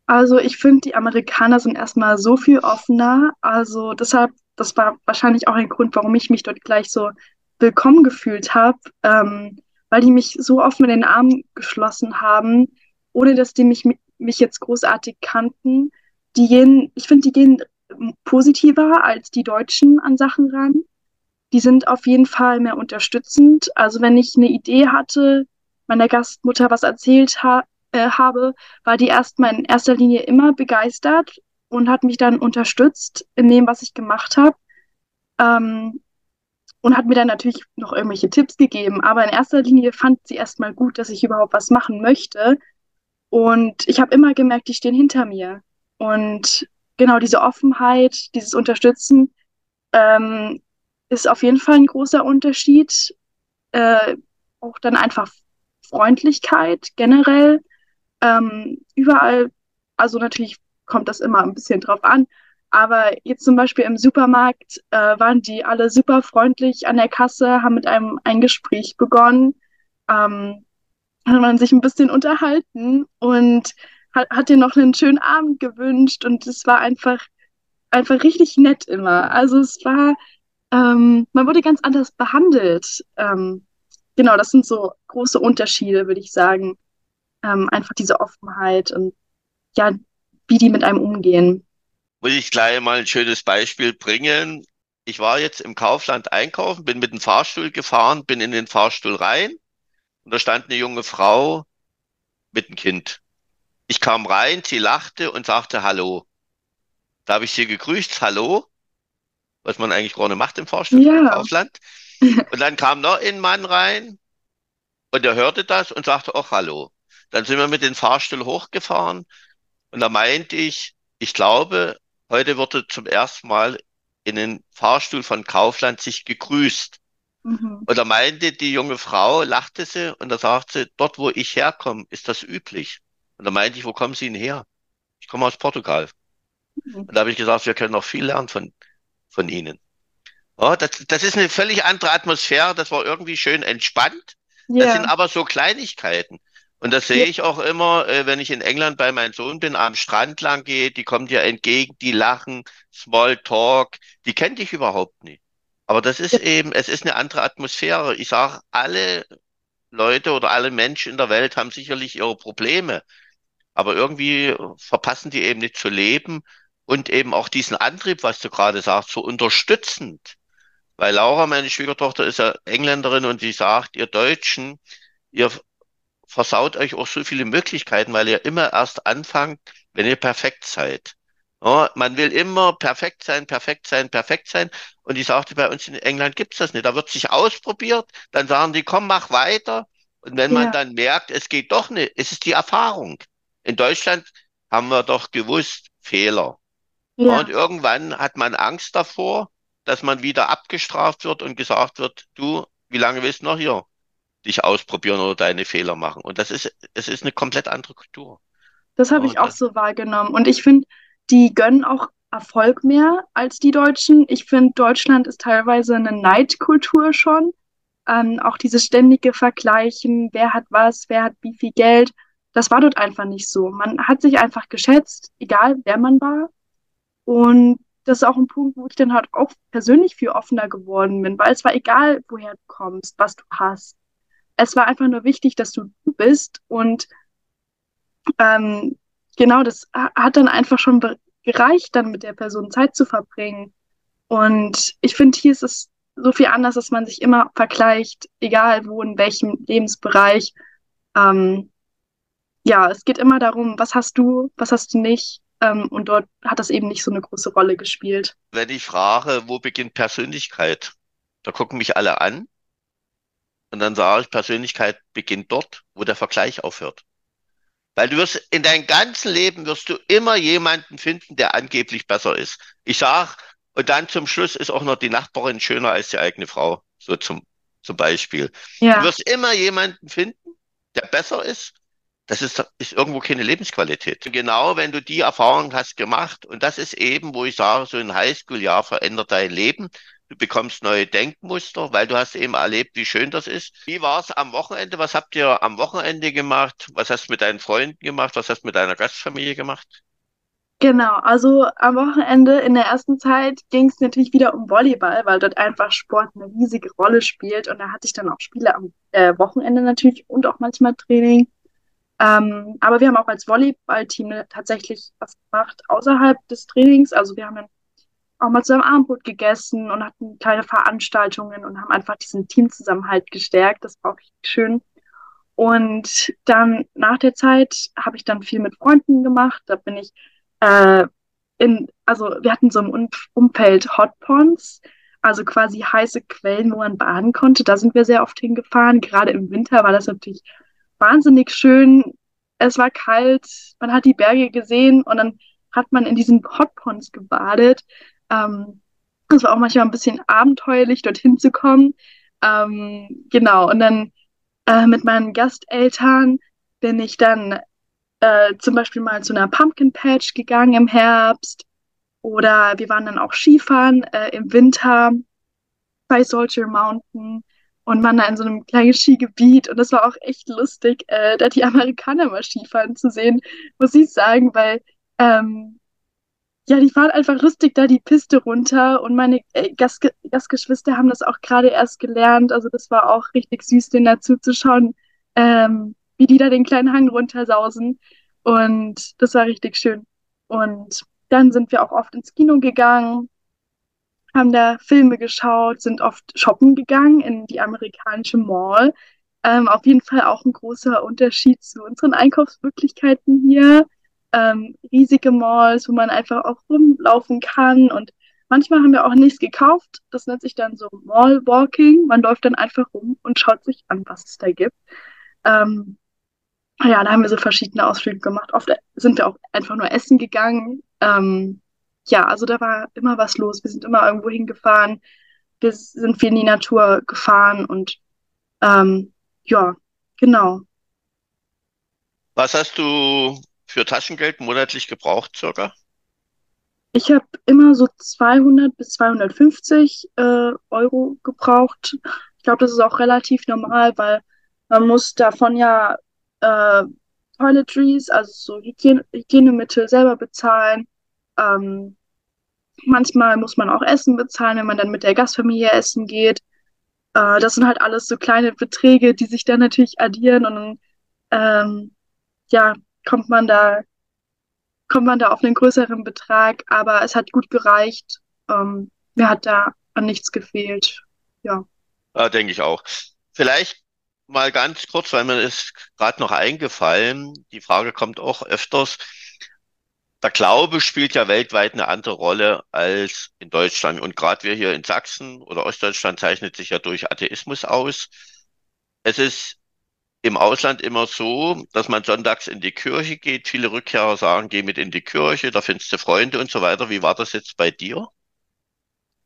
Also ich finde, die Amerikaner sind erstmal so viel offener. Also deshalb, das war wahrscheinlich auch ein Grund, warum ich mich dort gleich so willkommen gefühlt habe, ähm, weil die mich so offen in den Arm geschlossen haben, ohne dass die mich, mich jetzt großartig kannten. Die gehen, ich finde, die gehen positiver als die Deutschen an Sachen ran. Die sind auf jeden Fall mehr unterstützend. Also wenn ich eine Idee hatte, meiner Gastmutter was erzählt ha äh, habe, war die erstmal in erster Linie immer begeistert und hat mich dann unterstützt in dem, was ich gemacht habe. Ähm, und hat mir dann natürlich noch irgendwelche Tipps gegeben. Aber in erster Linie fand sie erstmal gut, dass ich überhaupt was machen möchte. Und ich habe immer gemerkt, die stehen hinter mir. Und genau diese Offenheit, dieses Unterstützen, ähm, ist auf jeden Fall ein großer Unterschied. Äh, auch dann einfach Freundlichkeit generell. Ähm, überall, also natürlich kommt das immer ein bisschen drauf an, aber jetzt zum Beispiel im Supermarkt äh, waren die alle super freundlich an der Kasse, haben mit einem ein Gespräch begonnen, ähm, hat sich ein bisschen unterhalten und hat, hat dir noch einen schönen Abend gewünscht und es war einfach, einfach richtig nett immer. Also es war, ähm, man wurde ganz anders behandelt. Ähm, genau, das sind so große Unterschiede, würde ich sagen. Ähm, einfach diese Offenheit und ja, wie die mit einem umgehen. Muss ich gleich mal ein schönes Beispiel bringen. Ich war jetzt im Kaufland einkaufen, bin mit dem Fahrstuhl gefahren, bin in den Fahrstuhl rein und da stand eine junge Frau mit einem Kind. Ich kam rein, sie lachte und sagte Hallo. Da habe ich sie gegrüßt, Hallo, was man eigentlich gerne macht im Fahrstuhl im Ja, Kaufland. Und dann kam noch ein Mann rein und er hörte das und sagte auch Hallo. Dann sind wir mit dem Fahrstuhl hochgefahren und da meinte ich, ich glaube, heute wurde zum ersten Mal in den Fahrstuhl von Kaufland sich gegrüßt. mhm. Und da meinte die junge Frau, lachte sie und da sagte sie, dort wo ich herkomme, ist das üblich. Und da meinte ich, wo kommen Sie denn her? Ich komme aus Portugal. Mhm. Und da habe ich gesagt, wir können noch viel lernen von, von Ihnen. Ja, das, das ist eine völlig andere Atmosphäre, das war irgendwie schön entspannt. Das sind aber so Kleinigkeiten. Und das sehe ich auch immer, äh, wenn ich in England bei meinem Sohn bin, am Strand lang gehe, die kommen dir entgegen, die lachen, Small Talk, die kennt dich überhaupt nicht. Aber das ist eben, es ist eine andere Atmosphäre. Ich sage, alle Leute oder alle Menschen in der Welt haben sicherlich ihre Probleme, aber irgendwie verpassen die eben nicht zu leben und eben auch diesen Antrieb, was du gerade sagst, so unterstützend. Weil Laura, meine Schwiegertochter, ist ja Engländerin und sie sagt, ihr Deutschen, ihr versaut euch auch so viele Möglichkeiten, weil ihr immer erst anfangt, wenn ihr perfekt seid. Ja, man will immer perfekt sein, perfekt sein, perfekt sein. Und ich sagte, bei uns in England gibt's das nicht. Da wird sich ausprobiert, dann sagen die, komm, mach weiter. Und wenn man Ja, dann merkt, es geht doch nicht, es ist die Erfahrung. In Deutschland haben wir doch gewusst, Fehler. Ja, und irgendwann hat man Angst davor, dass man wieder abgestraft wird und gesagt wird, du, wie lange willst du noch hier dich ausprobieren oder deine Fehler machen? Und das ist, es ist eine komplett andere Kultur. das habe ich auch so wahrgenommen. Und ich finde, die gönnen auch Erfolg mehr als die Deutschen. Ich finde, Deutschland ist teilweise eine Neidkultur schon. Ähm, auch dieses ständige Vergleichen, wer hat was, wer hat wie viel Geld, das war dort einfach nicht so. Man hat sich einfach geschätzt, egal wer man war. Und das ist auch ein Punkt, wo ich dann halt auch persönlich viel offener geworden bin, weil es war egal, woher du kommst, was du hast. Es war einfach nur wichtig, dass du bist und ähm, genau, das ha- hat dann einfach schon gereicht, dann mit der Person Zeit zu verbringen. Und ich finde, hier ist es so viel anders, dass man sich immer vergleicht, egal wo, in welchem Lebensbereich. Ähm, ja, es geht immer darum, was hast du, was hast du nicht. Ähm, und dort hat das eben nicht so eine große Rolle gespielt. wenn ich frage, wo beginnt Persönlichkeit? Da gucken mich alle an und dann sage ich, Persönlichkeit beginnt dort, wo der Vergleich aufhört. Weil du wirst in deinem ganzen Leben wirst du immer jemanden finden, der angeblich besser ist. Ich sag, und dann zum Schluss ist auch noch die Nachbarin schöner als die eigene Frau. So zum, zum Beispiel. Du Ja, wirst immer jemanden finden, der besser ist. Das ist, ist irgendwo keine Lebensqualität. Genau, wenn du die Erfahrung hast gemacht, und das ist eben, wo ich sage, so ein Highschool-Jahr verändert dein Leben. Du bekommst neue Denkmuster, weil du hast eben erlebt, wie schön das ist. Wie war es am Wochenende? Was habt ihr am Wochenende gemacht? Was hast du mit deinen Freunden gemacht? Was hast du mit deiner Gastfamilie gemacht? genau. Also am Wochenende in der ersten Zeit ging es natürlich wieder um Volleyball, weil dort einfach Sport eine riesige Rolle spielt. Und da hatte ich dann auch Spiele am äh, Wochenende natürlich und auch manchmal Training. Ähm, aber wir haben auch als Volleyballteam tatsächlich was gemacht außerhalb des Trainings. Also wir haben dann auch mal zusammen Abendbrot gegessen und hatten kleine Veranstaltungen und haben einfach diesen Teamzusammenhalt gestärkt. Das war auch schön. Und dann nach der Zeit habe ich dann viel mit Freunden gemacht. Da bin ich äh, in, also wir hatten so im um Umfeld Hot Ponds, also quasi heiße Quellen, wo man baden konnte. Da sind wir sehr oft hingefahren. Gerade im Winter war das natürlich wahnsinnig schön. Es war kalt, man hat die Berge gesehen und dann hat man in diesen Hot Ponds gebadet. Ähm, das war auch manchmal ein bisschen abenteuerlich, dorthin zu kommen. Ähm, genau, und dann äh, mit meinen Gasteltern bin ich dann äh, zum Beispiel mal zu einer Pumpkin Patch gegangen im Herbst. Oder wir waren dann auch Skifahren äh, im Winter bei Soldier Mountain und waren da in so einem kleinen Skigebiet. Und das war auch echt lustig, äh, da die Amerikaner mal Skifahren zu sehen, muss ich sagen, weil ähm, ja, die fahren einfach lustig da die Piste runter und meine äh, Gastge Gastgeschwister haben das auch gerade erst gelernt. Also das war auch richtig süß, denen dazu zu schauen, ähm, wie die da den kleinen Hang runtersausen. Und das war richtig schön. Und dann sind wir auch oft ins Kino gegangen, haben da Filme geschaut, sind oft shoppen gegangen in die amerikanische Mall. Ähm, auf jeden Fall auch ein großer Unterschied zu unseren Einkaufsmöglichkeiten hier. Ähm, riesige Malls, wo man einfach auch rumlaufen kann und manchmal haben wir auch nichts gekauft. Das nennt sich dann so Mall Walking. Man läuft dann einfach rum und schaut sich an, was es da gibt. Ähm, ja, da haben wir so verschiedene Ausflüge gemacht. Oft sind wir auch einfach nur essen gegangen. Ähm, ja, also da war immer was los. Wir sind immer irgendwo hingefahren. Wir sind viel in die Natur gefahren und ähm, ja, genau. Was hast du für Taschengeld monatlich gebraucht, circa? Ich habe immer so 200 bis 250 äh, Euro gebraucht. Ich glaube, das ist auch relativ normal, weil man muss davon ja äh, Toiletries, also so Hygiene Hygienemittel selber bezahlen. Ähm, manchmal muss man auch Essen bezahlen, wenn man dann mit der Gastfamilie essen geht. Äh, das sind halt alles so kleine Beträge, die sich dann natürlich addieren und ähm, ja, kommt man da kommt man da auf einen größeren Betrag, aber es hat gut gereicht. Ähm, mir hat da an nichts gefehlt. Ja. Ja, denke ich auch. Vielleicht mal ganz kurz, weil mir ist gerade noch eingefallen, die Frage kommt auch öfters. der Glaube spielt ja weltweit eine andere Rolle als in Deutschland. Und gerade wir hier in Sachsen oder Ostdeutschland zeichnet sich ja durch Atheismus aus. Es ist im Ausland immer so, dass man sonntags in die Kirche geht. Viele Rückkehrer sagen, geh mit in die Kirche, da findest du Freunde und so weiter. Wie war das jetzt bei dir?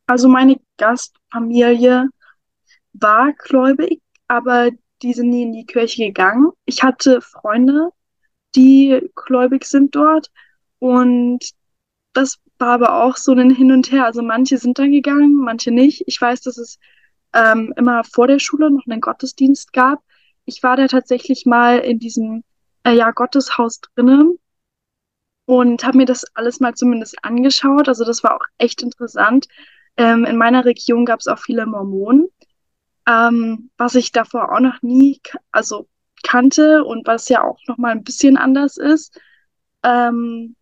Also meine Gastfamilie war gläubig, aber die sind nie in die Kirche gegangen. Ich hatte Freunde, die gläubig sind dort und das war aber auch so ein Hin und Her. Also manche sind dann gegangen, manche nicht. Ich weiß, dass es ähm, immer vor der Schule noch einen Gottesdienst gab. Ich war da tatsächlich mal in diesem äh, ja, Gotteshaus drinnen und habe mir das alles mal zumindest angeschaut. Also das war auch echt interessant. Ähm, in meiner Region gab es auch viele Mormonen, ähm, was ich davor auch noch nie, also kannte und was ja auch noch mal ein bisschen anders ist. Ähm,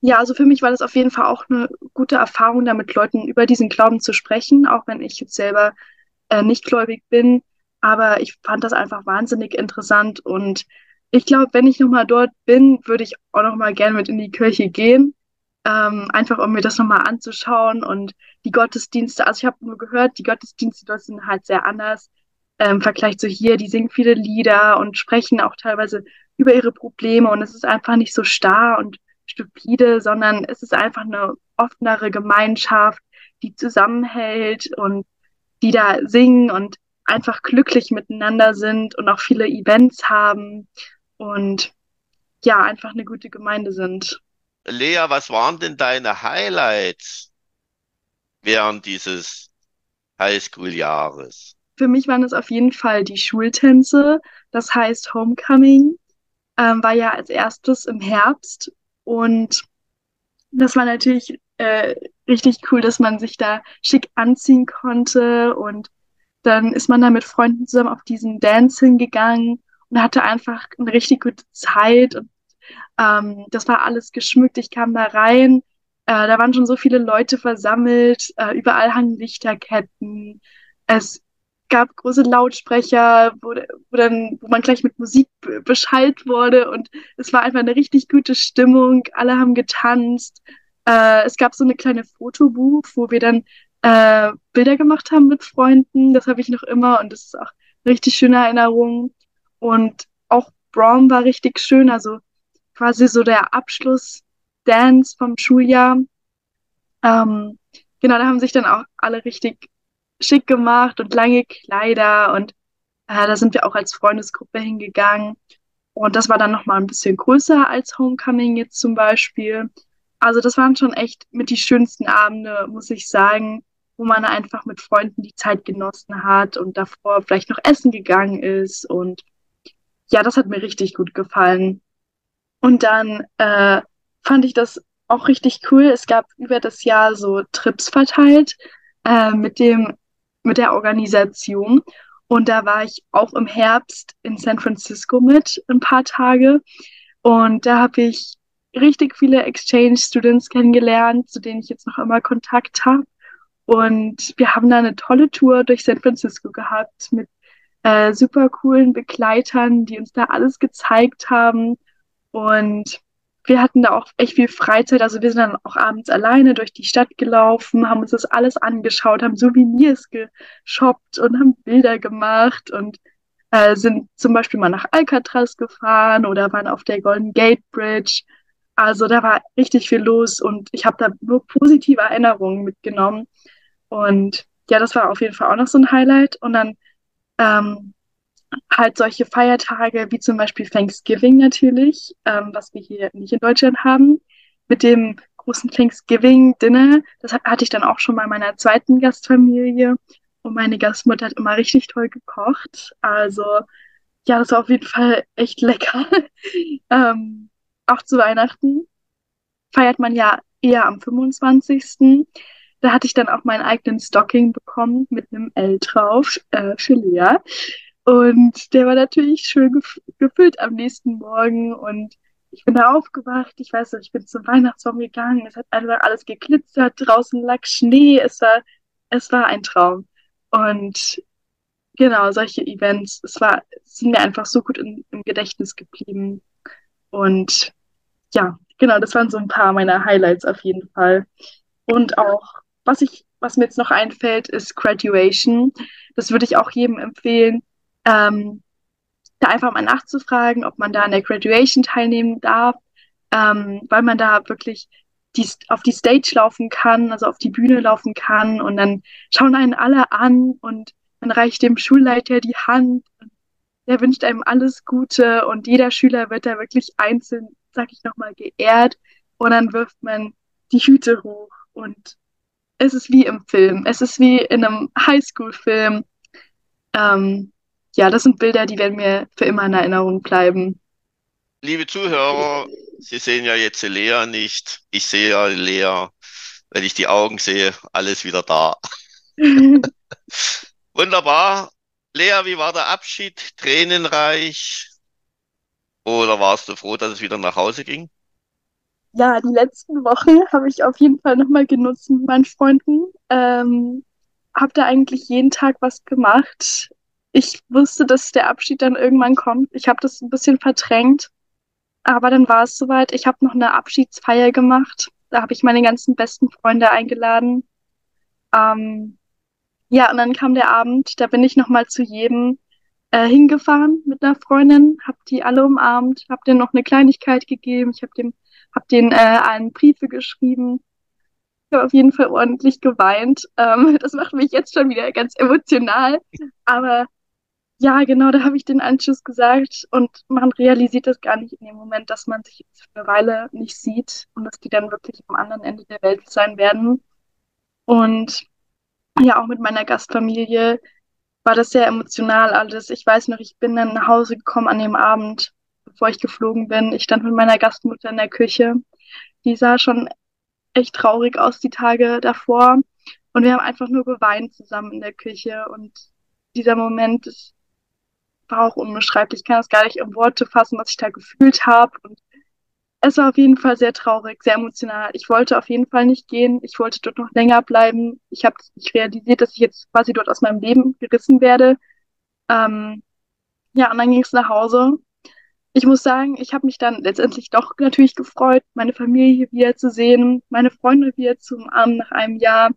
ja, also für mich war das auf jeden Fall auch eine gute Erfahrung, da mit Leuten über diesen Glauben zu sprechen, auch wenn ich jetzt selber äh, nicht gläubig bin. Aber ich fand das einfach wahnsinnig interessant und ich glaube, wenn ich nochmal dort bin, würde ich auch nochmal gerne mit in die Kirche gehen. Ähm, einfach um mir das nochmal anzuschauen und die Gottesdienste, also ich habe nur gehört, die Gottesdienste dort sind halt sehr anders äh, im Vergleich zu hier. Die singen viele Lieder und sprechen auch teilweise über ihre Probleme und es ist einfach nicht so starr und stupide, sondern es ist einfach eine offenere Gemeinschaft, die zusammenhält und die da singen und einfach glücklich miteinander sind und auch viele Events haben und ja, einfach eine gute Gemeinde sind. Lea, was waren denn deine Highlights während dieses Highschool-Jahres? Für mich waren es auf jeden Fall die Schultänze, das heißt Homecoming, ähm, war ja als erstes im Herbst und das war natürlich äh, richtig cool, dass man sich da schick anziehen konnte. Und dann ist man da mit Freunden zusammen auf diesen Dance hingegangen und hatte einfach eine richtig gute Zeit. Und ähm, das war alles geschmückt. Ich kam da rein. Äh, da waren schon so viele Leute versammelt. Äh, überall hangen Lichterketten. Es gab große Lautsprecher, wo, wo, dann, wo man gleich mit Musik beschallt wurde und es war einfach eine richtig gute Stimmung. Alle haben getanzt. Äh, es gab so eine kleine Fotobuch, wo wir dann äh, Bilder gemacht haben mit Freunden. Das habe ich noch immer und das ist auch richtig schöne Erinnerung. Und auch Brown war richtig schön, also quasi so der Abschluss-Dance vom Schuljahr. Ähm, genau, da haben sich dann auch alle richtig schick gemacht und lange Kleider und äh, da sind wir auch als Freundesgruppe hingegangen. Und das war dann nochmal ein bisschen größer als Homecoming jetzt zum Beispiel. Also das waren schon echt mit die schönsten Abende, muss ich sagen, wo man einfach mit Freunden die Zeit genossen hat und davor vielleicht noch essen gegangen ist. Und ja, das hat mir richtig gut gefallen. Und dann äh, fand ich das auch richtig cool. Es gab über das Jahr so Trips verteilt äh, mit dem mit der Organisation. Und da war ich auch im Herbst in San Francisco mit ein paar Tage. Und da habe ich richtig viele Exchange-Students kennengelernt, zu denen ich jetzt noch immer Kontakt habe. Und wir haben da eine tolle Tour durch San Francisco gehabt mit äh, super coolen Begleitern, die uns da alles gezeigt haben. Und wir hatten da auch echt viel Freizeit. Also wir sind dann auch abends alleine durch die Stadt gelaufen, haben uns das alles angeschaut, haben Souvenirs geshoppt und haben Bilder gemacht und äh, sind zum Beispiel mal nach Alcatraz gefahren oder waren auf der Golden Gate Bridge. Also da war richtig viel los und ich habe da nur positive Erinnerungen mitgenommen. Und ja, das war auf jeden Fall auch noch so ein Highlight. Und dann ähm, halt solche Feiertage wie zum Beispiel Thanksgiving natürlich, ähm, was wir hier nicht in Deutschland haben, mit dem großen Thanksgiving-Dinner. Das hatte ich dann auch schon bei meiner zweiten Gastfamilie. Und meine Gastmutter hat immer richtig toll gekocht. Also ja, das war auf jeden Fall echt lecker. ähm, auch zu Weihnachten feiert man ja eher am 25. Da hatte ich dann auch meinen eigenen Stocking bekommen mit einem L drauf äh, für. Und der war natürlich schön gef gefüllt am nächsten Morgen und ich bin da aufgewacht. Ich weiß noch, ich bin zum Weihnachtsbaum gegangen. Es hat einfach alles geglitzert. Draußen lag Schnee. Es war, es war ein Traum. Und genau, solche Events, es war, sind mir einfach so gut in, im Gedächtnis geblieben. Und ja, genau, das waren so ein paar meiner Highlights auf jeden Fall. Und auch, was ich, was mir jetzt noch einfällt, ist Graduation. Das würde ich auch jedem empfehlen, ähm, da einfach mal nachzufragen, ob man da an der Graduation teilnehmen darf, ähm, weil man da wirklich die, auf die Stage laufen kann, also auf die Bühne laufen kann und dann schauen einen alle an und man reicht dem Schulleiter die Hand. Der wünscht einem alles Gute und jeder Schüler wird da wirklich einzeln, sag ich nochmal, geehrt und dann wirft man die Hüte hoch und es ist wie im Film. Es ist wie in einem Highschool-Film. Ähm, ja, das sind Bilder, die werden mir für immer in Erinnerung bleiben. Liebe Zuhörer, Sie sehen ja jetzt Lea nicht. Ich sehe ja Lea. Wenn ich die Augen sehe, alles wieder da. Wunderbar. Lea, wie war der Abschied? Tränenreich? Oder warst du froh, dass es wieder nach Hause ging? Ja, die letzten Wochen habe ich auf jeden Fall nochmal genutzt mit meinen Freunden. Ähm, habe da eigentlich jeden Tag was gemacht. Ich wusste, dass der Abschied dann irgendwann kommt. Ich habe das ein bisschen verdrängt. Aber dann war es soweit. Ich habe noch eine Abschiedsfeier gemacht. Da habe ich meine ganzen besten Freunde eingeladen. Ähm, ja, und dann kam der Abend. Da bin ich nochmal zu jedem äh, hingefahren mit einer Freundin, habe die alle umarmt, habe denen noch eine Kleinigkeit gegeben. Ich habe dem hab denen äh, einen Briefe geschrieben. Ich habe auf jeden Fall ordentlich geweint. Ähm, das macht mich jetzt schon wieder ganz emotional. Aber ja, genau, da habe ich den Anschluss gesagt und man realisiert das gar nicht in dem Moment, dass man sich jetzt für eine Weile nicht sieht und dass die dann wirklich am anderen Ende der Welt sein werden. Und ja, auch mit meiner Gastfamilie war das sehr emotional alles. Ich weiß noch, ich bin dann nach Hause gekommen an dem Abend, bevor ich geflogen bin. Ich stand mit meiner Gastmutter in der Küche. Die sah schon echt traurig aus die Tage davor. Und wir haben einfach nur geweint zusammen in der Küche. Und dieser Moment ist war auch unbeschreiblich. Ich kann das gar nicht in Worte fassen, was ich da gefühlt habe. Und es war auf jeden Fall sehr traurig, sehr emotional. Ich wollte auf jeden Fall nicht gehen. Ich wollte dort noch länger bleiben. Ich habe nicht realisiert, dass ich jetzt quasi dort aus meinem Leben gerissen werde. Ähm, ja, und dann ging es nach Hause. Ich muss sagen, ich habe mich dann letztendlich doch natürlich gefreut, meine Familie wiederzusehen, meine Freunde wieder zu umarmen nach einem Jahr.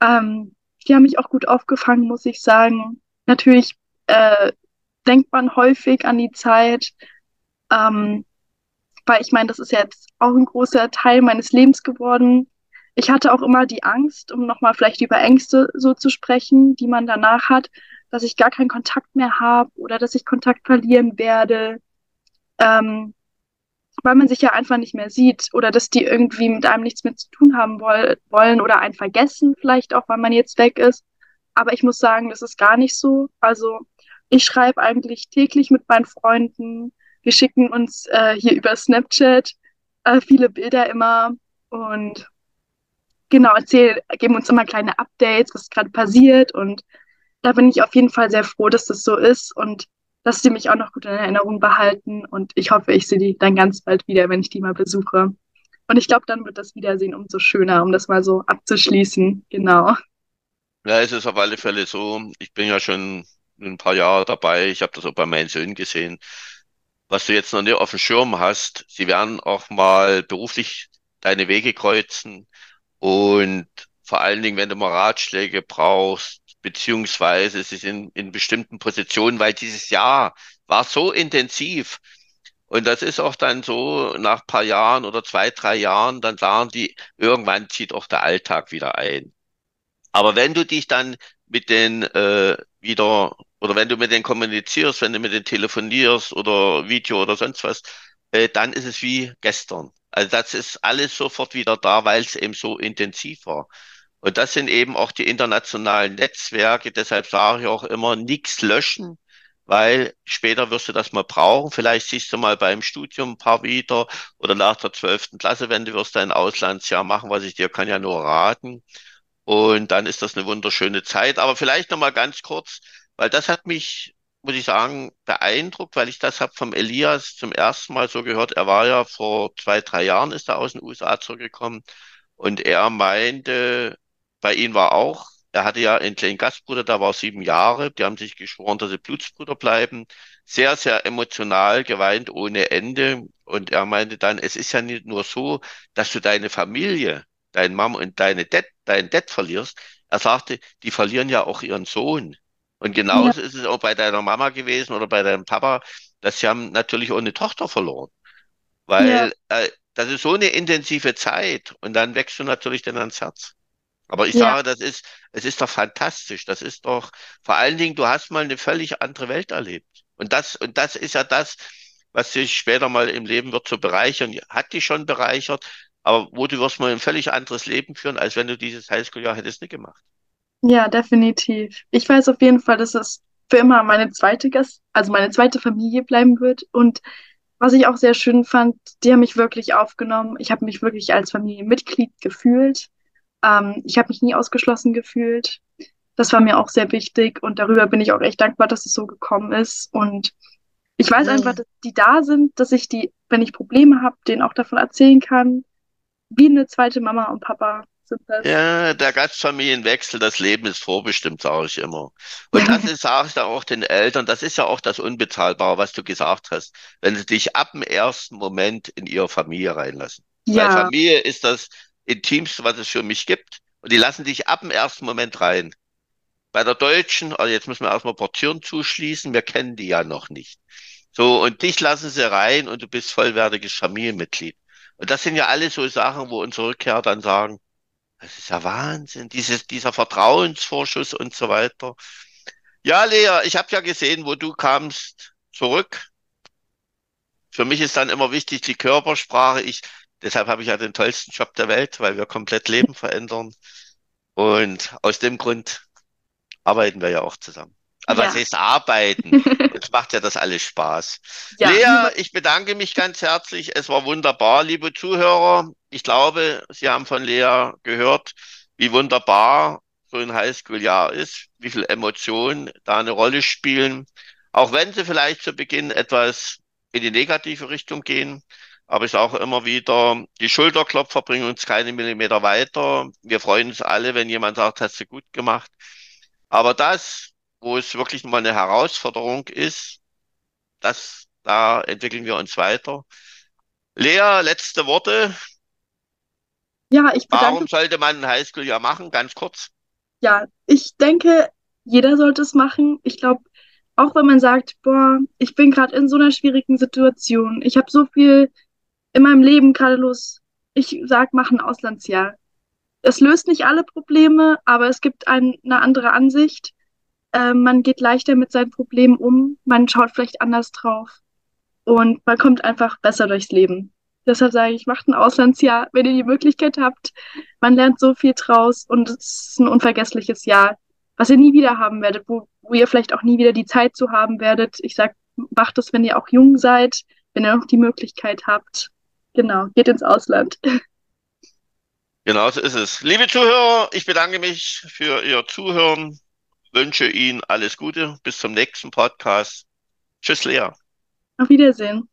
Ähm, die haben mich auch gut aufgefangen, muss ich sagen. Natürlich äh, denkt man häufig an die Zeit, ähm, weil ich meine, das ist jetzt auch ein großer Teil meines Lebens geworden. Ich hatte auch immer die Angst, um nochmal vielleicht über Ängste so zu sprechen, die man danach hat, dass ich gar keinen Kontakt mehr habe oder dass ich Kontakt verlieren werde, ähm, weil man sich ja einfach nicht mehr sieht oder dass die irgendwie mit einem nichts mehr zu tun haben woll wollen oder einen vergessen, vielleicht auch, weil man jetzt weg ist. Aber ich muss sagen, das ist gar nicht so. Also ich schreibe eigentlich täglich mit meinen Freunden. Wir schicken uns äh, hier über Snapchat äh, viele Bilder immer und genau, erzählen, geben uns immer kleine Updates, was gerade passiert. Und da bin ich auf jeden Fall sehr froh, dass das so ist und dass sie mich auch noch gut in Erinnerung behalten. Und ich hoffe, ich sehe die dann ganz bald wieder, wenn ich die mal besuche. Und ich glaube, dann wird das Wiedersehen umso schöner, um das mal so abzuschließen. Genau. Ja, es ist auf alle Fälle so. Ich bin ja schon ein paar Jahre dabei. Ich habe das auch bei meinen Söhnen gesehen. Was du jetzt noch nicht auf dem Schirm hast, sie werden auch mal beruflich deine Wege kreuzen und vor allen Dingen, wenn du mal Ratschläge brauchst, beziehungsweise sie sind in bestimmten Positionen, weil dieses Jahr war so intensiv. Und das ist auch dann so, nach paar Jahren oder zwei, drei Jahren, dann sagen die, irgendwann zieht auch der Alltag wieder ein. Aber wenn du dich dann mit den äh, wieder oder wenn du mit denen kommunizierst, wenn du mit denen telefonierst oder Video oder sonst was, äh, dann ist es wie gestern. Also das ist alles sofort wieder da, weil es eben so intensiv war. Und das sind eben auch die internationalen Netzwerke. Deshalb sage ich auch immer, nichts löschen, weil später wirst du das mal brauchen. Vielleicht siehst du mal beim Studium ein paar wieder oder nach der zwölften Klasse, wenn du wirst dein Auslandsjahr machen, was ich dir kann ja nur raten. Und dann ist das eine wunderschöne Zeit. Aber vielleicht noch mal ganz kurz, weil das hat mich, muss ich sagen, beeindruckt, weil ich das habe vom Elias zum ersten Mal so gehört. Er war ja vor zwei, drei Jahren ist er aus den USA zurückgekommen und er meinte, bei ihm war auch, er hatte ja einen kleinen Gastbruder, der war sieben Jahre, die haben sich geschworen, dass sie Blutsbrüder bleiben. sehr, sehr emotional geweint ohne Ende. Und er meinte dann, es ist ja nicht nur so, dass du deine Familie, deine Mom und deine Dad, dein Dad verlierst. Er sagte, die verlieren ja auch ihren Sohn. Und genauso ja. ist es auch bei deiner Mama gewesen oder bei deinem Papa, dass sie haben natürlich auch eine Tochter verloren. Weil ja. äh, das ist so eine intensive Zeit und dann wächst du natürlich dann ans Herz. Aber ich ja. sage, das ist, es ist doch fantastisch. Das ist doch, vor allen Dingen, du hast mal eine völlig andere Welt erlebt. Und das, und das ist ja das, was dich später mal im Leben wird so bereichern, hat dich schon bereichert, aber wo du wirst mal ein völlig anderes Leben führen, als wenn du dieses Highschool-Jahr hättest nicht gemacht. Ja, definitiv. Ich weiß auf jeden Fall, dass es für immer meine zweite Gast, also meine zweite Familie bleiben wird. Und was ich auch sehr schön fand, die haben mich wirklich aufgenommen. Ich habe mich wirklich als Familienmitglied gefühlt. Ähm, ich habe mich nie ausgeschlossen gefühlt. Das war mir auch sehr wichtig und darüber bin ich auch echt dankbar, dass es so gekommen ist. Und ich weiß ja. einfach, dass die da sind, dass ich die, wenn ich Probleme habe, denen auch davon erzählen kann, wie eine zweite Mama und Papa sind das. Ja, der Gastfamilienwechsel, das Leben ist vorbestimmt, sage ich immer. Und das ist, sage ich auch den Eltern, das ist ja auch das Unbezahlbare, was du gesagt hast, wenn sie dich ab dem ersten Moment in ihre Familie reinlassen. Ja. Weil Familie ist das Intimste, was es für mich gibt. Und die lassen dich ab dem ersten Moment rein. Bei der Deutschen, also jetzt müssen wir erstmal Portieren zuschließen, wir kennen die ja noch nicht. So, und dich lassen sie rein und du bist vollwertiges Familienmitglied. Und das sind ja alle so Sachen, wo unsere Rückkehr dann sagen, das ist ja Wahnsinn, dieses, dieser Vertrauensvorschuss und so weiter. Ja, Lea, ich habe ja gesehen, wo du kamst zurück. Für mich ist dann immer wichtig die Körpersprache. Ich, deshalb habe ich ja den tollsten Job der Welt, weil wir komplett Leben verändern. Und aus dem Grund arbeiten wir ja auch zusammen. Aber ja. was heißt arbeiten? Uns macht ja das alles Spaß. Ja. Lea, ich bedanke mich ganz herzlich. Es war wunderbar, liebe Zuhörer. Ich glaube, Sie haben von Lea gehört, wie wunderbar so ein Highschool-Jahr ist, wie viel Emotionen da eine Rolle spielen. Auch wenn sie vielleicht zu Beginn etwas in die negative Richtung gehen. Aber ich sage immer wieder, die Schulterklopfer bringen uns keine Millimeter weiter. Wir freuen uns alle, wenn jemand sagt, hast du gut gemacht. Aber das, wo es wirklich mal eine Herausforderung ist, das, da entwickeln wir uns weiter. Lea, letzte Worte. Ja, ich bedanke Warum sollte man ein Highschool-Jahr machen? Ganz kurz. Ja, ich denke, jeder sollte es machen. Ich glaube, auch wenn man sagt, boah, ich bin gerade in so einer schwierigen Situation, ich habe so viel in meinem Leben gerade los, ich sag, mach ein Auslandsjahr. Es löst nicht alle Probleme, aber es gibt ein, eine andere Ansicht. Äh, man geht leichter mit seinen Problemen um, man schaut vielleicht anders drauf und man kommt einfach besser durchs Leben. Deshalb sage ich, macht ein Auslandsjahr, wenn ihr die Möglichkeit habt. Man lernt so viel draus und es ist ein unvergessliches Jahr, was ihr nie wieder haben werdet, wo, wo ihr vielleicht auch nie wieder die Zeit zu haben werdet. Ich sage, macht es, wenn ihr auch jung seid, wenn ihr noch die Möglichkeit habt. Genau, geht ins Ausland. Genau so ist es. Liebe Zuhörer, ich bedanke mich für Ihr Zuhören, wünsche Ihnen alles Gute, bis zum nächsten Podcast. Tschüss, Lea. Auf Wiedersehen.